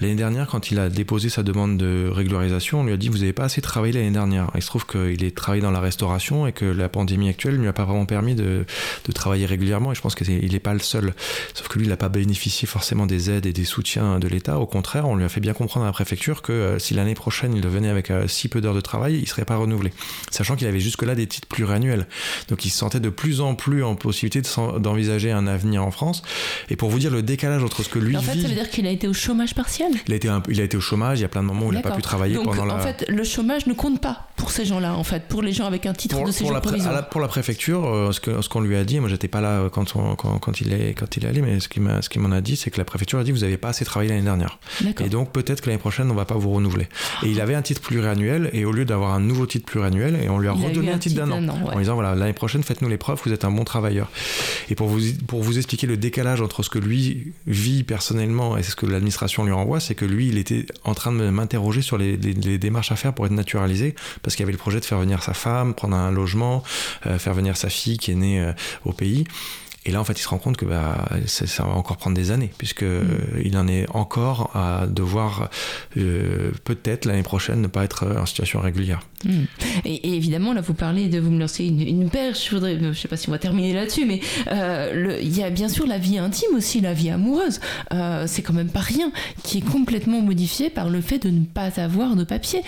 l'année dernière, quand il a déposé sa demande de régularisation, on lui a dit Vous n'avez pas assez travaillé l'année dernière. Il se trouve qu'il est travaillé dans la restauration et que la pandémie actuelle ne lui a pas vraiment permis de, de travailler régulièrement. Et je pense qu'il n'est pas le seul. Sauf que lui, il n'a pas bénéficié forcément des aides et des soutiens de l'État. Au contraire, on lui a fait bien comprendre à la préfecture que euh, si l'année prochaine il venait avec euh, si peu d'heures de travail, il ne serait pas renouvelé. Sachant qu'il avait jusque-là des titres pluriannuels. Donc il se sentait de plus en plus en possibilité d'envisager un avenir en France. Et pour vous dire le décalage entre ce que lui en fait, vit, ça veut dire qu'il a été au chômage partiel il a, été un, il a été au chômage, il y a plein de moments où il n'a pas pu travailler Donc, pendant en la... fait, le chômage ne compte pas pour ces gens-là, en fait, pour les gens avec un titre pour, de séjour provisoire. La, pour la préfecture, euh, ce qu'on ce qu'on lui a dit, moi j'étais pas là quand, on, quand, quand, il est, quand il est allé, mais ce qu'il m'en a, dit, c'est que la préfecture a dit vous n'avez pas assez travaillé l'année dernière. Et donc peut-être que l'année prochaine, on va pas vous renouveler. Et il avait un titre pluriannuel, et au lieu d'avoir un nouveau titre pluriannuel, et on lui a il redonné a un titre d'un an, ouais. en disant voilà, l'année prochaine, faites-nous les preuves, vous êtes un bon travailleur. Et pour vous, pour vous expliquer le décalage entre ce que lui vit personnellement et ce que l'administration lui renvoie, c'est que lui, il était en train de m'interroger sur les, les, les, démarches à faire pour être naturalisé, parce qu'il y avait le projet de faire venir sa femme, prendre un logement, faire venir sa fille qui est née euh, au pays. Et là, en fait, il se rend compte que bah, ça, ça va encore prendre des années, puisque mmh. il en est encore à devoir euh, peut-être l'année prochaine ne pas être en situation régulière. Mmh. Et, et, évidemment, là, vous parlez de vous me lancer une, une perche. Je voudrais, je sais pas si on va terminer là-dessus, mais euh, il y a bien sûr la vie intime aussi, la vie amoureuse. Euh, c'est quand même pas rien qui est complètement modifié par le fait de ne pas avoir de papier.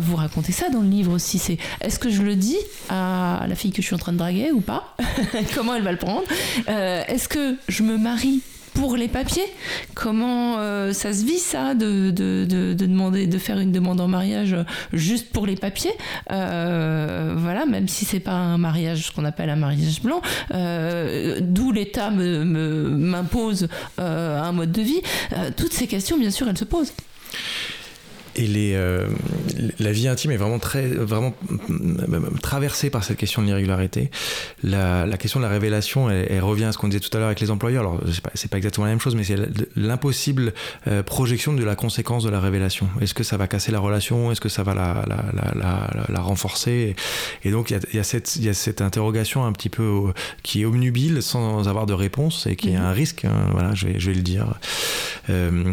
Vous racontez ça dans le livre aussi. C'est est-ce que je le dis à la fille que je suis en train de draguer ou pas? Comment elle va le prendre? euh, Est-ce que je me marie pour les papiers? Comment euh, ça se vit ça de, de, de, de, demander de faire une demande en mariage juste pour les papiers? Euh, Voilà, même si c'est pas un mariage, ce qu'on appelle un mariage blanc, d'où l'État m'impose un mode de vie. Toutes ces questions, bien sûr, elles se posent. Et les, euh, la vie intime est vraiment très, vraiment traversée par cette question de l'irrégularité. La, la, question de la révélation, elle, elle revient à ce qu'on disait tout à l'heure avec les employeurs. Alors, c'est pas, pas exactement la même chose, mais c'est l'impossible euh, projection de la conséquence de la révélation. Est-ce que ça va casser la relation? Est-ce que ça va la, la, la, la renforcer? Et donc, il y a, y, cette, y a cette interrogation un petit peu euh, qui est omnubile sans avoir de réponse et qui est un risque. Hein, voilà, je vais, je vais le dire. Euh,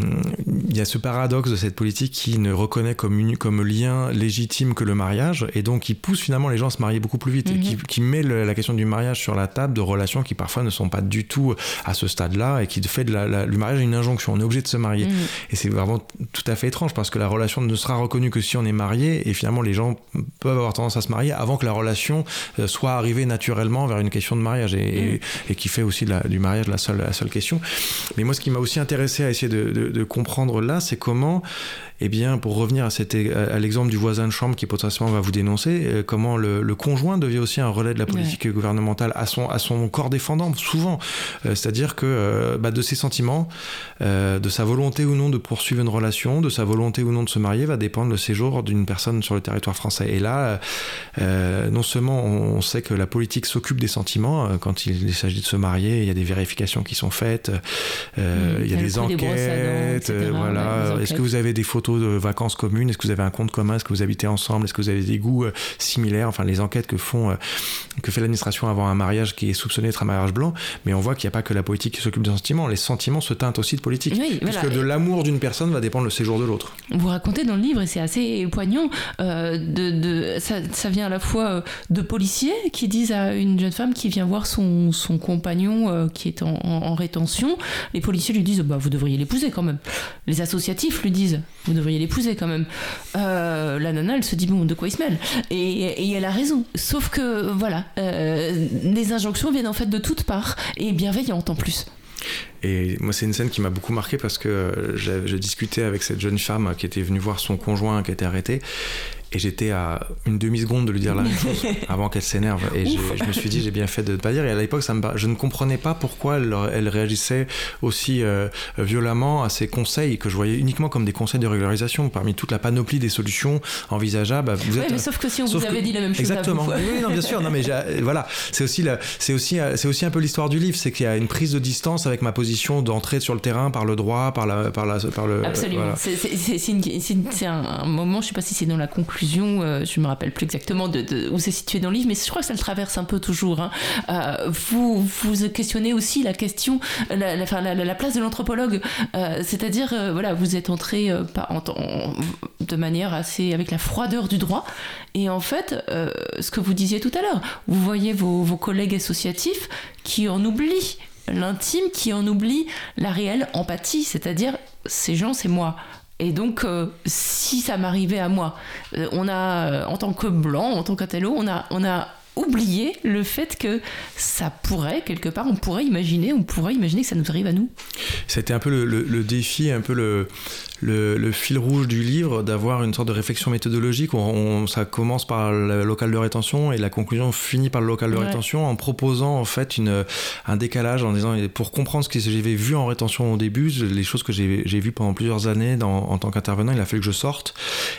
il y a ce paradoxe de cette politique qui ne reconnaît comme, une, comme lien légitime que le mariage et donc qui pousse finalement les gens à se marier beaucoup plus vite mmh. et qui, qui met le, la question du mariage sur la table de relations qui parfois ne sont pas du tout à ce stade-là et qui fait de la, la, du mariage une injonction. On est obligé de se marier. Mmh. Et c'est vraiment tout à fait étrange parce que la relation ne sera reconnue que si on est marié et finalement les gens peuvent avoir tendance à se marier avant que la relation soit arrivée naturellement vers une question de mariage et, et, et qui fait aussi la, du mariage la seule, la seule question. Mais moi ce qui m'a aussi intéressé à essayer de, de, de comprendre là, c'est comment eh bien, pour revenir à, cette, à l'exemple du voisin de chambre qui potentiellement va vous dénoncer, euh, comment le, le, conjoint devient aussi un relais de la politique ouais. gouvernementale à son, à son corps défendant, souvent. Euh, c'est-à-dire que euh, bah, de ses sentiments, euh, de sa volonté ou non de poursuivre une relation, de sa volonté ou non de se marier, va dépendre le séjour d'une personne sur le territoire français. Et là, non seulement on sait que la politique s'occupe des sentiments, quand il, il s'agit de se marier, il y a des vérifications qui sont faites, mmh, il y a des enquêtes, voilà. Est-ce que vous avez des photos de vacances communes. Est-ce que vous avez un compte commun? Est-ce que vous habitez ensemble? Est-ce que vous avez des goûts similaires? Enfin, les enquêtes que font, que fait l'administration avant un mariage qui est soupçonné d'être un mariage blanc. Mais on voit qu'il n'y a pas que la politique qui s'occupe des sentiments. Les sentiments se teintent aussi de politique. Oui, puisque de l'amour d'une personne va dépendre le séjour de l'autre. Vous racontez dans le livre, et c'est assez poignant, de, de ça, ça, vient à la fois de policiers qui disent à une jeune femme qui vient voir son, son compagnon qui est en, en, rétention, les policiers lui disent bah, Vous devriez l'épouser quand même. Les associatifs lui disent Vous devriez l'épouser quand même. Euh, la nana, elle se dit Bon, de quoi il se mêle? Et, et, elle a raison. Sauf que, voilà, euh, les injonctions viennent en fait de toutes parts et bienveillantes en plus. Et moi, c'est une scène qui m'a beaucoup marqué parce que je discutais avec cette jeune femme qui était venue voir son conjoint qui était arrêté. Et j'étais à une demi-seconde de lui dire la même chose avant qu'elle s'énerve. Et je me suis dit, j'ai bien fait de ne pas dire. Et à l'époque, ça me, je ne comprenais pas pourquoi elle, elle réagissait aussi euh, violemment à ces conseils que je voyais uniquement comme des conseils de régularisation. Parmi toute la panoplie des solutions envisageables, vous êtes, mais sauf que si on vous avait dit la même chose. Exactement. À vous, oui, non, bien sûr. Non, mais voilà, c'est aussi, c'est aussi, c'est aussi un peu l'histoire du livre. C'est qu'il y a une prise de distance avec ma position d'entrer sur le terrain par le droit, par, la, par, la, par le. Absolument. C'est un, moment, je ne sais pas si c'est dans la conclusion euh, je me rappelle plus exactement où c'est situé dans le livre, mais je crois que ça le traverse un peu toujours. Hein. Euh, vous vous questionnez aussi la question, la, la, place de l'anthropologue, euh, c'est-à-dire voilà, vous êtes entré de manière assez avec la froideur du droit, et en fait, ce que vous disiez tout à l'heure, vous voyez vos, collègues associatifs qui en oublient l'intime, qui en oublie la réelle empathie, c'est-à-dire ces gens, c'est moi. Et donc, euh, si ça m'arrivait à moi, euh, on a, euh, en tant que blanc, en tant qu'atello, on a, on a oublié le fait que ça pourrait, quelque part, on pourrait imaginer, on pourrait imaginer que ça nous arrive à nous. C'était un peu le, défi, un peu le, le, fil rouge du livre, d'avoir une sorte de réflexion méthodologique. On, ça commence par le local de rétention et la conclusion finit par le local de rétention en proposant en fait une, un décalage en disant pour comprendre ce que j'avais vu en rétention au début, les choses que j'ai vues pendant plusieurs années dans, en tant qu'intervenant, il a fallu que je sorte.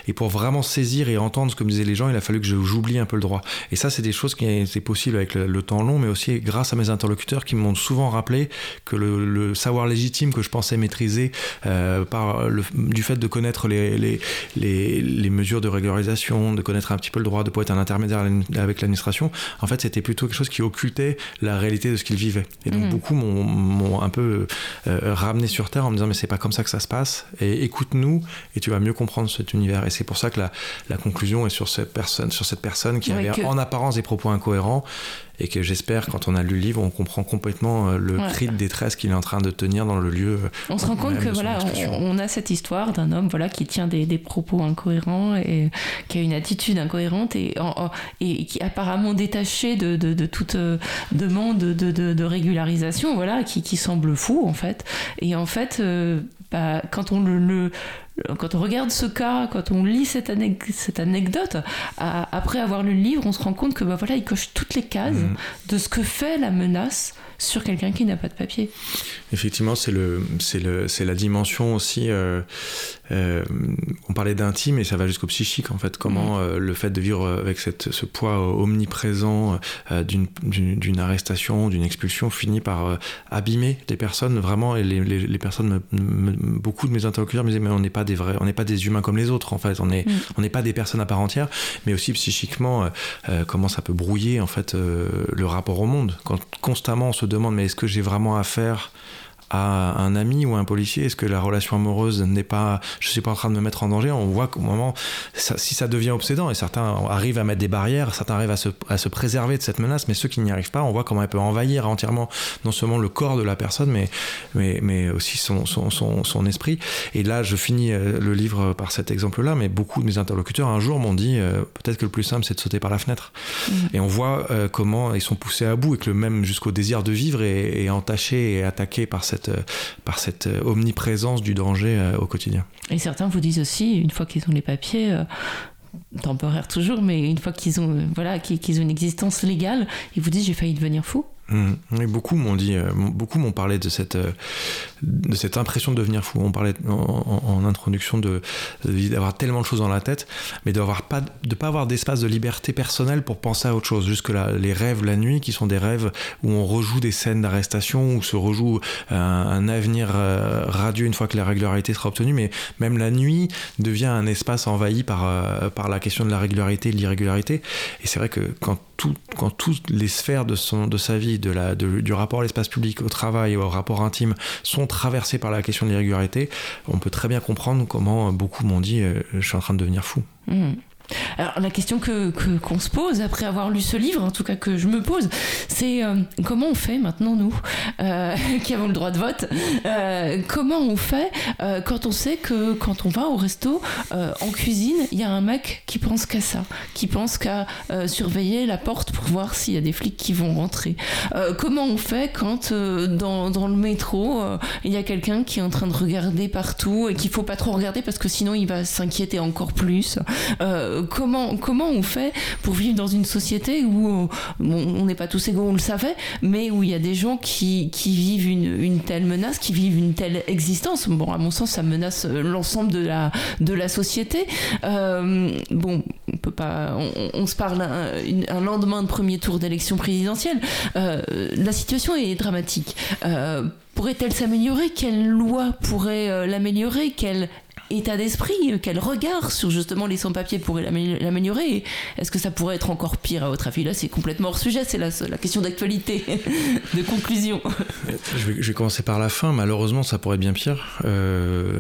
Et pour vraiment saisir et entendre ce que me disaient les gens, il a fallu que j'oublie un peu le droit. Et ça, c'est des choses qui étaient possibles avec le, temps long, mais aussi grâce à mes interlocuteurs qui m'ont souvent rappelé que le, savoir légitime que je pensais maîtriser euh, par le, du fait de connaître les, les, les, mesures de régularisation, de connaître un petit peu le droit, de pouvoir être un intermédiaire avec l'administration, en fait, c'était plutôt quelque chose qui occultait la réalité de ce qu'ils vivaient. Et donc, mhm. beaucoup m'ont un peu euh, ramené sur Terre en me disant, mais c'est pas comme ça que ça se passe, et écoute-nous, et tu vas mieux comprendre cet univers. Et c'est pour ça que la, la, conclusion est sur cette personne, sur cette personne qui avait en apparence des propos incohérents et que j'espère, quand on a lu le livre, on comprend complètement euh, le cri de détresse qu'il est en train de tenir dans le lieu. Euh, on se rend compte que voilà, on, a cette histoire d'un homme voilà qui tient des, des, propos incohérents et qui a une attitude incohérente et, et qui est apparemment détaché de, de, de toute euh, demande de, de, régularisation, voilà, qui, qui, semble fou en fait. Et en fait, bah, quand on le, le quand on regarde ce cas, quand on lit cette, cette anecdote, après avoir lu le livre, on se rend compte que bah voilà, il coche toutes les cases mmh. de ce que fait la menace sur quelqu'un qui n'a pas de papier. Effectivement, c'est le, c'est le, c'est la dimension aussi. Euh, euh, on parlait d'intime et ça va jusqu'au psychique en fait. Comment mm. euh, le fait de vivre avec cette, ce poids omniprésent d'une, d'une, arrestation, d'une expulsion finit par abîmer des personnes vraiment. Et les, les, personnes, beaucoup de mes interlocuteurs me disaient mais on n'est pas des vrais, on n'est pas des humains comme les autres en fait. On mm. on n'est pas des personnes à part entière, mais aussi psychiquement comment ça peut brouiller en fait le rapport au monde quand constamment on se demande mais est-ce que j'ai vraiment affaire à un ami ou un policier Est-ce que la relation amoureuse n'est pas, je suis pas en train de me mettre en danger? On voit qu'au moment, si ça devient obsédant, et certains arrivent à mettre des barrières, certains arrivent à se, à se préserver de cette menace, mais ceux qui n'y arrivent pas, on voit comment elle peut envahir entièrement non seulement le corps de la personne, mais, mais, mais aussi son, son, son, son esprit. Et là, je finis euh, le livre par cet exemple-là, mais beaucoup de mes interlocuteurs un jour m'ont dit euh, peut-être que le plus simple, c'est de sauter par la fenêtre. Mmh. Et on voit euh, comment ils sont poussés à bout et que le même jusqu'au désir de vivre est, est entaché et attaqué par cette euh, par cette euh, omniprésence du danger euh, au quotidien. Et certains vous disent aussi, une fois qu'ils ont les papiers, temporaires toujours, mais une fois qu'ils ont, voilà, qu'ils ont une existence légale, ils vous disent j'ai failli devenir fou. Mmh. beaucoup m'ont dit, beaucoup m'ont parlé de cette, de cette impression de devenir fou. On parlait en, introduction de, d'avoir tellement de choses dans la tête, mais d'avoir pas, de pas avoir d'espace de liberté personnelle pour penser à autre chose. Jusque là, les rêves la nuit, qui sont des rêves où on rejoue des scènes d'arrestation, où se rejoue un, un avenir euh, radieux une fois que la régularité sera obtenue, mais même la nuit devient un espace envahi par, euh, par la question de la régularité et de l'irrégularité. Et c'est vrai que quand, tout, quand toutes les sphères de, son, de sa vie, de la, du rapport à l'espace public, au travail, au rapport intime, sont traversées par la question de l'irrégularité, on peut très bien comprendre comment beaucoup m'ont dit euh, je suis en train de devenir fou. Mmh. Alors la question que qu'on se pose après avoir lu ce livre, en tout cas que je me pose, c'est euh, comment on fait maintenant nous, euh, qui avons le droit de vote, euh, comment on fait quand on sait que quand on va au resto, en cuisine, il y a un mec qui pense qu'à ça, qui pense qu'à surveiller la porte pour voir s'il y a des flics qui vont rentrer. comment on fait quand dans, le métro, il y a quelqu'un qui est en train de regarder partout et qu'il faut pas trop regarder parce que sinon il va s'inquiéter encore plus comment, comment on fait pour vivre dans une société où on n'est pas tous égaux, on le savait, mais où il y a des gens qui, qui vivent une, une, telle menace, qui vivent une telle existence. Bon, à mon sens, ça menace l'ensemble de la, de la société. Euh, bon, on peut pas, on, se parle un, lendemain de premier tour d'élection présidentielle. Euh, la situation est dramatique. Euh, pourrait-elle s'améliorer? Quelle loi pourrait l'améliorer? Quelle état d'esprit, quel regard sur justement les sans-papiers pourrait l'améliorer Est-ce que ça pourrait être encore pire à votre avis? Là, c'est complètement hors sujet, c'est la, question d'actualité, de conclusion. Je vais, commencer par la fin. Malheureusement, ça pourrait être bien pire. Euh,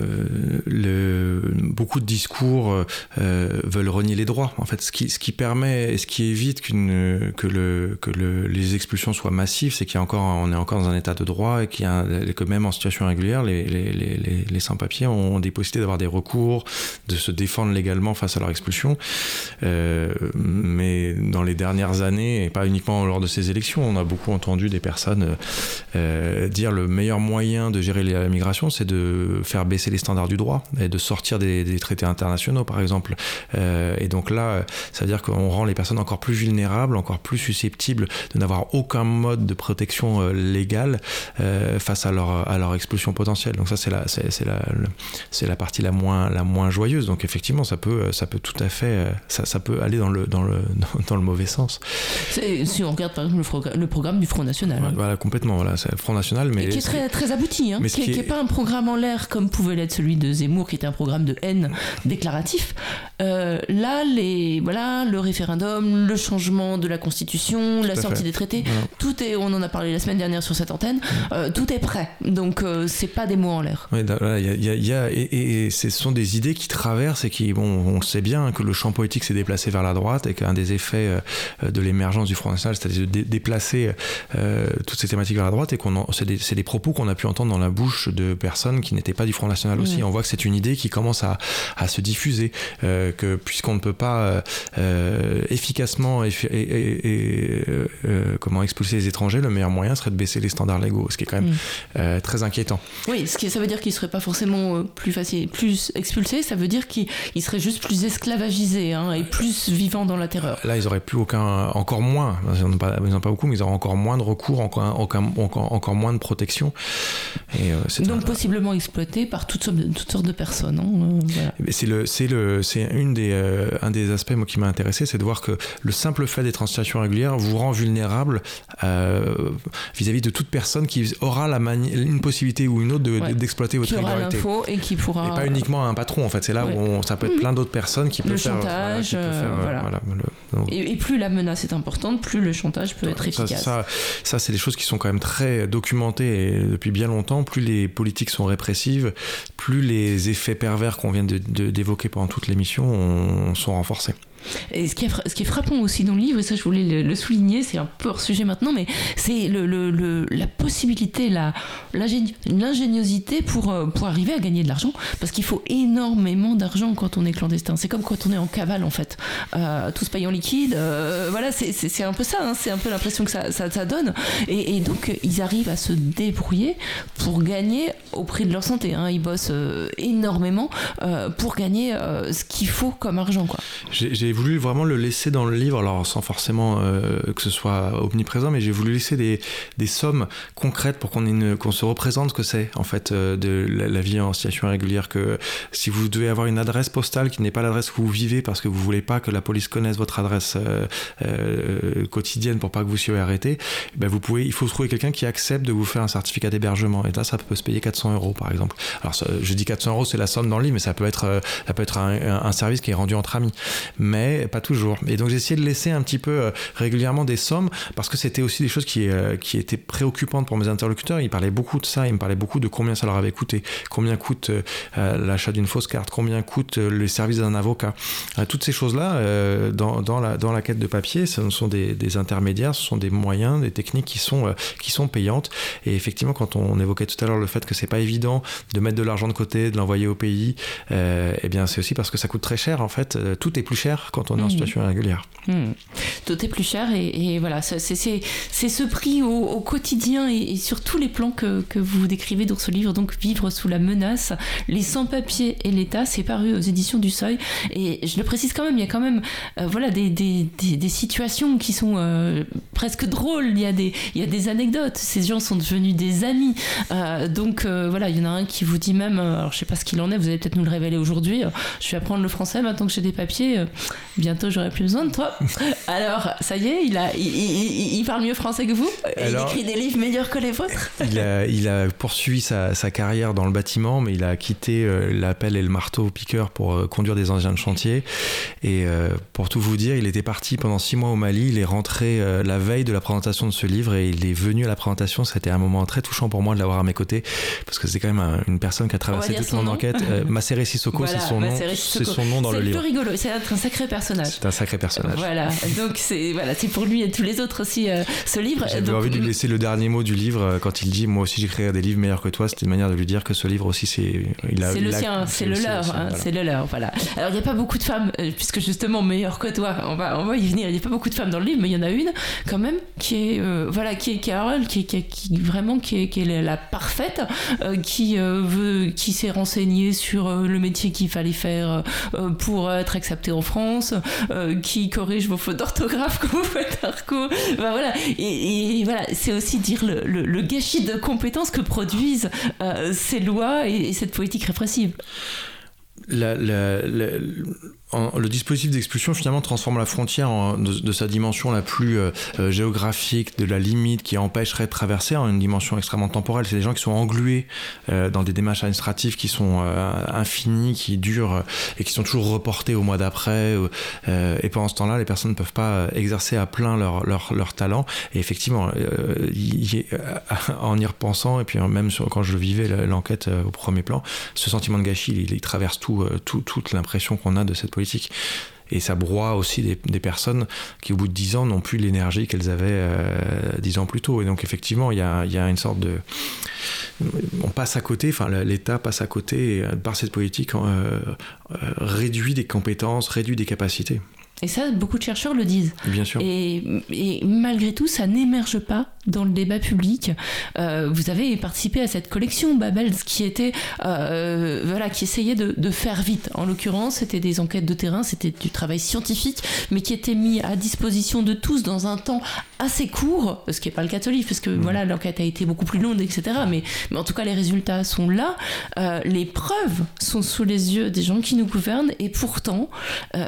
beaucoup de discours euh, veulent renier les droits. En fait, ce qui, permet, ce qui évite que, le, que le, les expulsions soient massives, c'est qu'on est encore, dans un état de droit et qu'il que même en situation régulière, les sans-papiers ont des possibilités d'avoir des recours, de se défendre légalement face à leur expulsion. Euh, mais dans les dernières années, et pas uniquement lors de ces élections, on a beaucoup entendu des personnes euh, dire le meilleur moyen de gérer la migration, c'est de faire baisser les standards du droit et de sortir des, traités internationaux, par exemple. Euh, et donc là, ça veut dire qu'on rend les personnes encore plus vulnérables, encore plus susceptibles de n'avoir aucun mode de protection légale face à leur, à leur expulsion potentielle. Donc ça, c'est la, la, la partie moins, la moins joyeuse. Donc effectivement, ça peut, ça peut tout à fait, euh, ça, ça peut aller dans le, dans le, dans le mauvais sens. Si on regarde par exemple le, programme du Front National. Hein. Voilà, complètement. Voilà, c'est le Front National, mais qui est très, très abouti, hein, mais qui n'est pas un programme en l'air comme pouvait l'être celui de Zemmour, qui était un programme de haine déclaratif. Euh, là, les, voilà, le référendum, le changement de la Constitution, la sortie des traités, tout est, on en a parlé la semaine dernière sur cette antenne, euh, tout est prêt. Donc c'est pas des mots en l'air. Il y, a, y a, et, et ce sont des idées qui traversent et qui, bon, on sait bien que le champ politique s'est déplacé vers la droite et qu'un des effets euh, de l'émergence du Front National, c'est-à-dire de déplacer euh, toutes ces thématiques vers la droite et qu'on c'est des, des, propos qu'on a pu entendre dans la bouche de personnes qui n'étaient pas du Front National aussi. On voit que c'est une idée qui commence à, à se diffuser, euh, que puisqu'on ne peut pas efficacement et, comment expulser les étrangers, le meilleur moyen serait de baisser les standards légaux, ce qui est quand même très inquiétant. Oui, ce qui, ça veut dire qu'il serait pas forcément plus facile, plus expulsés, ça veut dire qu'ils seraient juste plus esclavagisés hein, et plus vivants dans la terreur. Là, ils auraient plus aucun, encore moins, ils n'en ont, pas beaucoup, mais ils auraient encore moins de recours, encore, encore, encore moins de protection. Et, euh, Donc possiblement exploités par toutes sortes de, toutes sortes de personnes. Hein, euh, C'est le, c'est le, c'est une des, euh, un des aspects moi qui m'a intéressé, c'est de voir que le simple fait d'être en situation régulière vous rend vulnérable vis-à-vis de toute personne qui aura la une possibilité ou une autre d'exploiter votre qui aura et qui pourra. Et pas uniquement un patron en fait. C'est là où ça peut être plein d'autres personnes qui peuvent faire. Chantage, voilà, et, plus la menace est importante, plus le chantage peut être efficace. Ça, ça, c'est des choses qui sont quand même très documentées depuis bien longtemps. Plus les politiques sont répressives, plus les effets pervers qu'on vient d'évoquer pendant toute l'émission sont renforcés. Et ce qui, est, frappant aussi dans le livre, et ça je voulais le, souligner, c'est un peu hors sujet maintenant, mais c'est la possibilité, l'ingéniosité pour, euh, pour arriver à gagner de l'argent, parce qu'il faut énormément d'argent quand on est clandestin. C'est comme quand on est en cavale en fait, euh, tous payant liquide. Euh, voilà, c'est un peu ça, hein, c'est un peu l'impression que ça, donne. Et, donc ils arrivent à se débrouiller pour gagner au prix de leur santé. Hein. Ils bossent énormément pour gagner ce qu'il faut comme argent. Voulu vraiment le laisser dans le livre, alors sans forcément que ce soit omniprésent, mais j'ai voulu laisser des, des sommes concrètes pour qu'on qu'on se représente ce que c'est en fait de la, vie en situation irrégulière. Que si vous devez avoir une adresse postale qui n'est pas l'adresse où vous vivez parce que vous voulez pas que la police connaisse votre adresse quotidienne pour pas que vous soyez arrêté, ben vous pouvez, il faut trouver quelqu'un qui accepte de vous faire un certificat d'hébergement. Et là, ça peut se payer 400 euros par exemple. Alors je dis 400 euros, c'est la somme dans le livre, mais ça peut être, ça peut être un, service qui est rendu entre amis, mais pas toujours. Et donc essayé de laisser un petit peu régulièrement des sommes parce que c'était aussi des choses qui, qui étaient préoccupantes pour mes interlocuteurs. Ils parlaient beaucoup de ça, ils me parlaient beaucoup de combien ça leur avait coûté, combien coûte l'achat d'une fausse carte, combien coûte les services d'un avocat. toutes ces choses-là, dans, dans, la, dans la quête de papier, ce sont des, des, intermédiaires, ce sont des moyens, des techniques qui sont, qui sont payantes. Et effectivement, quand on évoquait tout à l'heure le fait que c'est pas évident de mettre de l'argent de côté, de l'envoyer au pays, euh, eh bien c'est aussi parce que ça coûte très cher en fait. Euh, tout est plus cher quand on est en mmh. situation irrégulière. Est plus cher et, voilà, c'est ce prix au, quotidien et, sur tous les plans que, que, vous décrivez dans ce livre, donc Vivre sous la menace, les sans-papiers et l'État, c'est paru aux éditions du Seuil. Et je le précise quand même, il y a quand même euh, voilà, des, des, des, situations qui sont presque drôles, il y, a des, il y a des anecdotes, ces gens sont devenus des amis. donc voilà, il y en a un qui vous dit même, alors je sais pas ce qu'il en est, vous allez peut-être nous le révéler aujourd'hui, je vais apprendre le français maintenant que j'ai des papiers, bientôt j'aurai plus besoin de toi. ça y est, il, a, il, parle mieux français que vous Il écrit des livres meilleurs que les vôtres il a, il a poursuivi sa, sa, carrière dans le bâtiment, mais il a quitté euh, l'appel et le marteau piqueur pour euh, conduire des engins de chantier. Et euh, pour tout vous dire, il était parti pendant six mois au Mali, il est rentré la veille de la présentation de ce livre et il est venu à la présentation. C'était un moment très touchant pour moi de l'avoir à mes côtés, parce que c'est quand même une personne qui a traversé toute mon enquête. Masséré Sissoko, c'est son, son nom dans le livre. C'est rigolo, c'est un sacré personnage. C'est un sacré personnage. Voilà, donc c'est voilà, pour lui et tous les autres aussi ce livre. J'avais envie de lui laisser le dernier mot du livre quand il dit Moi aussi j'écrirai des livres meilleurs que toi. C'était une manière de lui dire que ce livre aussi, c'est. C'est le sien, c'est le leur. Hein, c'est le leur, voilà. Alors il n'y a pas beaucoup de femmes, puisque justement meilleur que toi, on va, on va y venir. Il n'y a pas beaucoup de femmes dans le livre, mais il y en a une quand même qui est, voilà, qui est Carole, qui, qui, qui, vraiment qui est, qui est la parfaite, qui veut, qui s'est renseignée sur le métier qu'il fallait faire pour être accepté en France, qui corrige vos fautes d'orthographe quand vous faites. Ben voilà. Et, voilà, c'est aussi dire le, le, gâchis de compétences que produisent ces lois et, et cette politique répressive. La, la, la, le dispositif d'expulsion finalement transforme la frontière de, sa dimension la plus euh, euh, géographique, de la limite qui empêcherait de traverser, en une dimension extrêmement temporelle. C'est des gens qui sont englués euh, dans des démarches administratives qui sont infinies, qui durent et qui sont toujours reportées au mois d'après. et pendant ce temps-là, les personnes ne peuvent pas exercer à plein leur, leur, leur talent. Et effectivement, en y repensant, et puis même quand je vivais l'enquête au premier plan, ce sentiment de gâchis, il, traverse tout toute l'impression qu'on a de cette politique et ça broie aussi des, personnes qui, au bout de dix ans, n'ont plus l'énergie qu'elles avaient euh, dix ans plus tôt. Et donc, effectivement, il y a, y a, une sorte de. On passe à côté, enfin, l'État passe à côté, et, par cette politique, euh, euh, réduit des compétences, réduit des capacités. Et ça, beaucoup de chercheurs le disent. Bien sûr. Et, et malgré tout, ça n'émerge pas dans le débat public. Euh, vous avez participé à cette collection Babels qui était, euh, voilà, qui essayait de, de faire vite. En l'occurrence, c'était des enquêtes de terrain, c'était du travail scientifique, mais qui était mis à disposition de tous dans un temps assez court, ce qui n'est pas le livre, parce que mmh. voilà, l'enquête a été beaucoup plus longue, etc. Mais, mais en tout cas, les résultats sont là. Euh, les preuves sont sous les yeux des gens qui nous gouvernent, et pourtant,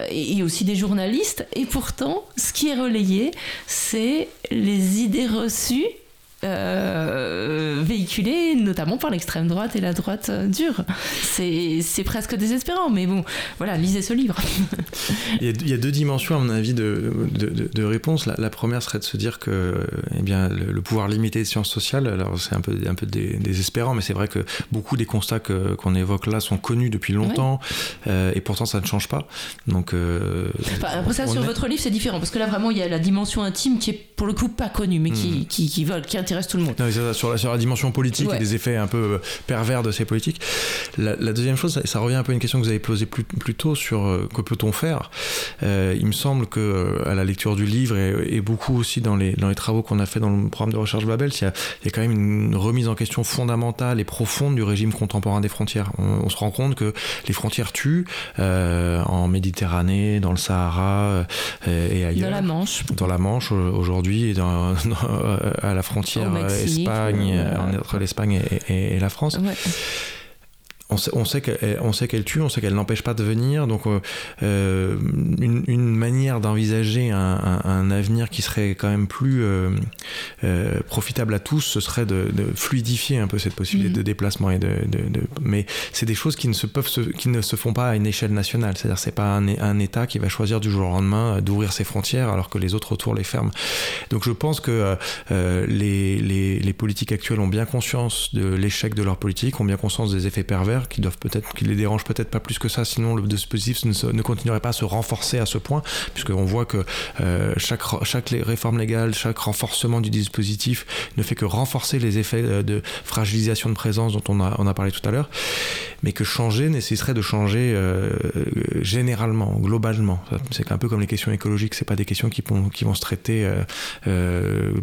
et, et aussi des journalistes, et pourtant, ce qui est relayé, c'est les idées reçues là-dessus euh, véhiculé notamment par l'extrême droite et la droite euh, dure. C'est presque désespérant, mais bon, voilà, lisez ce livre. il, y a, deux dimensions, à mon avis, de, de, de réponse. La, première serait de se dire que eh bien, le, pouvoir limité des sciences sociales, alors c'est un peu, un peu désespérant, mais c'est vrai que beaucoup des constats qu'on évoque là sont connus depuis longtemps, euh, et pourtant ça ne change pas. Donc, après ça, sur votre livre, c'est différent, parce que là, vraiment, il y a la dimension intime qui est pour le coup pas connue, mais qui, hmm. qui, qui, vole, qui intéresse tout le monde. sur, la, sur, la, dimension politique et des effets un peu pervers de ces politiques. La, deuxième chose, ça, revient un peu à une question que vous avez posée plus, plus tôt sur que peut-on faire. il me semble que à la lecture du livre et, beaucoup aussi dans les, dans les travaux qu'on a fait dans le programme de recherche Babel, il y, a, il y a quand même une remise en question fondamentale et profonde du régime contemporain des frontières. On, se rend compte que les frontières tuent en Méditerranée, dans le Sahara et ailleurs. Dans la Manche. Dans la Manche aujourd'hui, à la frontière Espagne, entre l'Espagne et, la France on sait, on sait qu'elle tue, on sait qu'elle n'empêche pas de venir. Donc, euh, euh, une, manière d'envisager un, avenir qui serait quand même plus euh, profitable à tous, ce serait de, fluidifier un peu cette possibilité mhm. de déplacement. Et de, mais c'est des choses qui ne se peuvent, qui ne se font pas à une échelle nationale. C'est-à-dire, c'est pas un, État qui va choisir du jour au lendemain d'ouvrir ses frontières alors que les autres autour les ferment. Donc, je pense que les, les politiques actuelles ont bien conscience de l'échec de leur politique, ont bien conscience des effets pervers qui doivent peut-être, qui les dérangent peut-être pas plus que ça, sinon le dispositif ne, continuerait pas à se renforcer à ce point, puisqu'on voit que euh, chaque, chaque réforme légale, chaque renforcement du dispositif ne fait que renforcer les effets euh, de fragilisation de présence dont on a, on a parlé tout à l'heure, mais que changer nécessiterait de changer euh, généralement, globalement. C'est un peu comme les questions écologiques, c'est pas des questions qui, vont, qui vont se traiter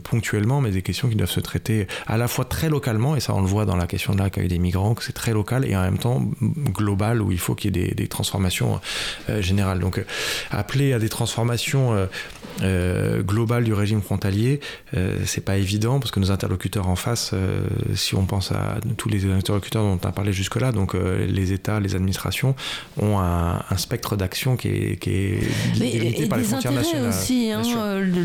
ponctuellement, mais des questions qui doivent se traiter à la fois très localement, et ça on le voit dans la question de l'accueil des migrants, que c'est très local, et en même temps global où il faut qu'il y ait des, transformations euh, générales. Donc euh, appeler à des transformations euh, globales du régime frontalier, c'est pas évident parce que nos interlocuteurs en face, si on pense à tous les interlocuteurs dont on a parlé jusque-là, donc les États, les administrations, ont un, spectre d'action qui est, qui est limité par les frontières nationales. aussi, hein,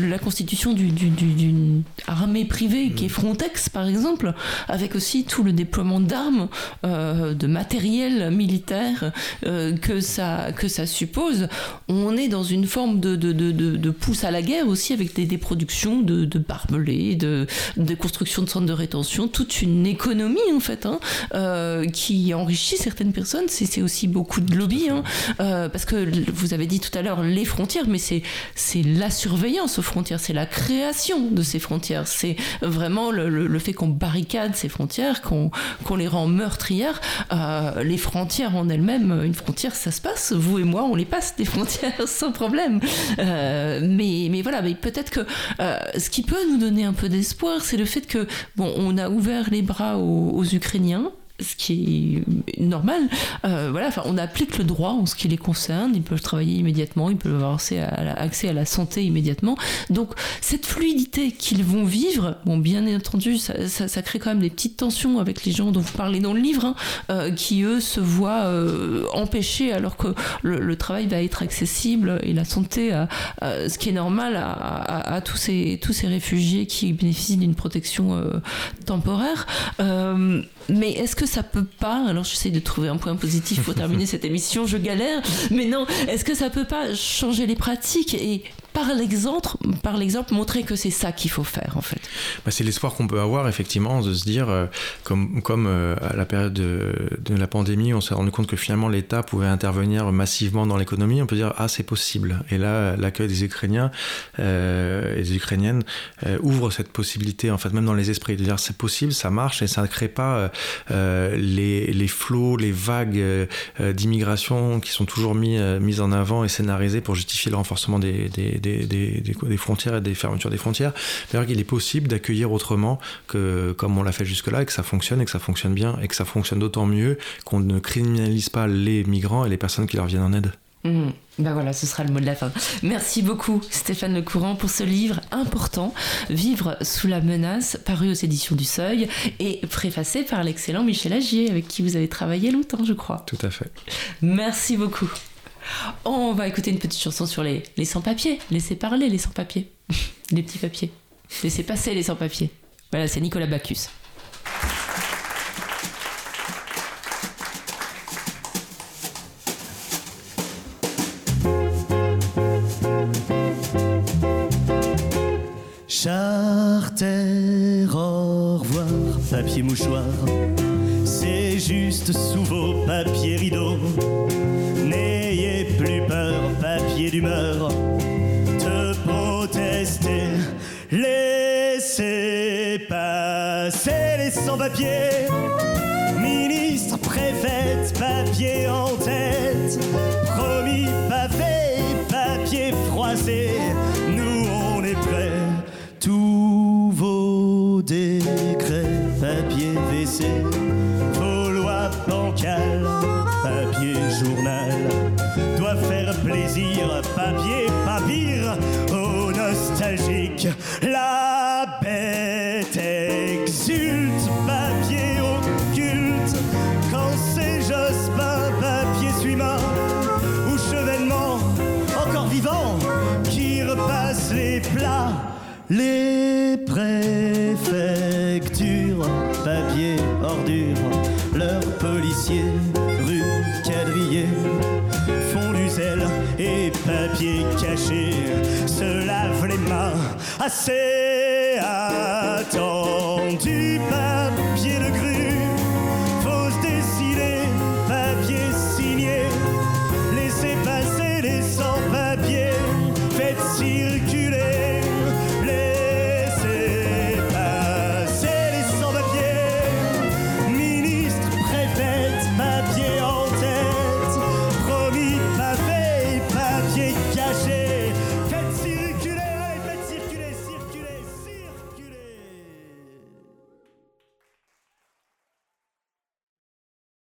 la constitution d'une armée privée qui est mm. Frontex par exemple, avec aussi tout le déploiement d'armes, de matériel militaire euh, que, ça, que ça suppose, on est dans une forme de, de, de, de pousse à la guerre aussi avec des, des productions de, de barbelés, de, de construction de centres de rétention, toute une économie en fait hein, euh, qui enrichit certaines personnes. C'est aussi beaucoup de lobby hein, euh, parce que vous avez dit tout à l'heure les frontières, mais c'est la surveillance aux frontières, c'est la création de ces frontières, c'est vraiment le, le, fait qu'on barricade ces frontières, qu'on qu'on les rend meurtrières. Euh, les frontières en elles-mêmes, une frontière, ça se passe. Vous et moi, on les passe des frontières sans problème. Euh, mais, mais voilà, mais peut-être que euh, ce qui peut nous donner un peu d'espoir, c'est le fait que bon, on a ouvert les bras aux Ukrainiens ce qui est normal. Euh, voilà, enfin, on applique le droit en ce qui les concerne. Ils peuvent travailler immédiatement, ils peuvent avoir accès à, la, à la santé immédiatement. Donc, cette fluidité qu'ils vont vivre, bon, bien entendu, ça, ça, crée quand même des petites tensions avec les gens dont vous parlez dans le livre, hein, euh, qui eux se voient euh, empêchés alors que le, travail va être accessible et la santé, à, ce qui est normal à, à, tous ces tous ces réfugiés qui bénéficient d'une protection temporaire. mais est-ce que ça peut pas, alors j'essaie de trouver un point positif pour terminer cette émission, je galère, mais non, est-ce que ça peut pas changer les pratiques et par l'exemple, montrer que c'est ça qu'il faut faire en fait. Bah, c'est l'espoir qu'on peut avoir effectivement de se dire, euh, comme, euh, à la période de, la pandémie, on s'est rendu compte que finalement l'État pouvait intervenir massivement dans l'économie. On peut dire ah c'est possible. Et là, l'accueil des Ukrainiens euh, et des Ukrainiennes ouvre cette possibilité en fait même dans les esprits de dire c'est possible, ça marche et ça ne crée pas les, flots, les vagues d'immigration qui sont toujours mis, mises en avant et scénarisées pour justifier le renforcement des, frontières et des fermetures des frontières. cest qu'il est possible d'accueillir autrement que comme on l'a fait jusque-là et que ça fonctionne et que ça fonctionne bien et que ça fonctionne d'autant mieux qu'on ne criminalise pas les migrants et les personnes qui leur viennent en aide. Mmh. Ben voilà, ce sera le mot de la fin. Merci beaucoup Stéphane Lecourant pour ce livre important, Vivre sous la menace, paru aux éditions du Seuil et préfacé par l'excellent Michel Agier avec qui vous avez travaillé longtemps, je crois. Tout à fait. Merci beaucoup. On va écouter une petite chanson sur les, les sans-papiers. Laissez parler les sans-papiers. les petits papiers. Laissez passer les sans-papiers. Voilà, c'est Nicolas Bacchus. Charter, au revoir, papier mouchoir, c'est juste sous vos papiers rideaux d'humeur, te protester, laissez pas sans papier. Ministre, préfète, papier en La i say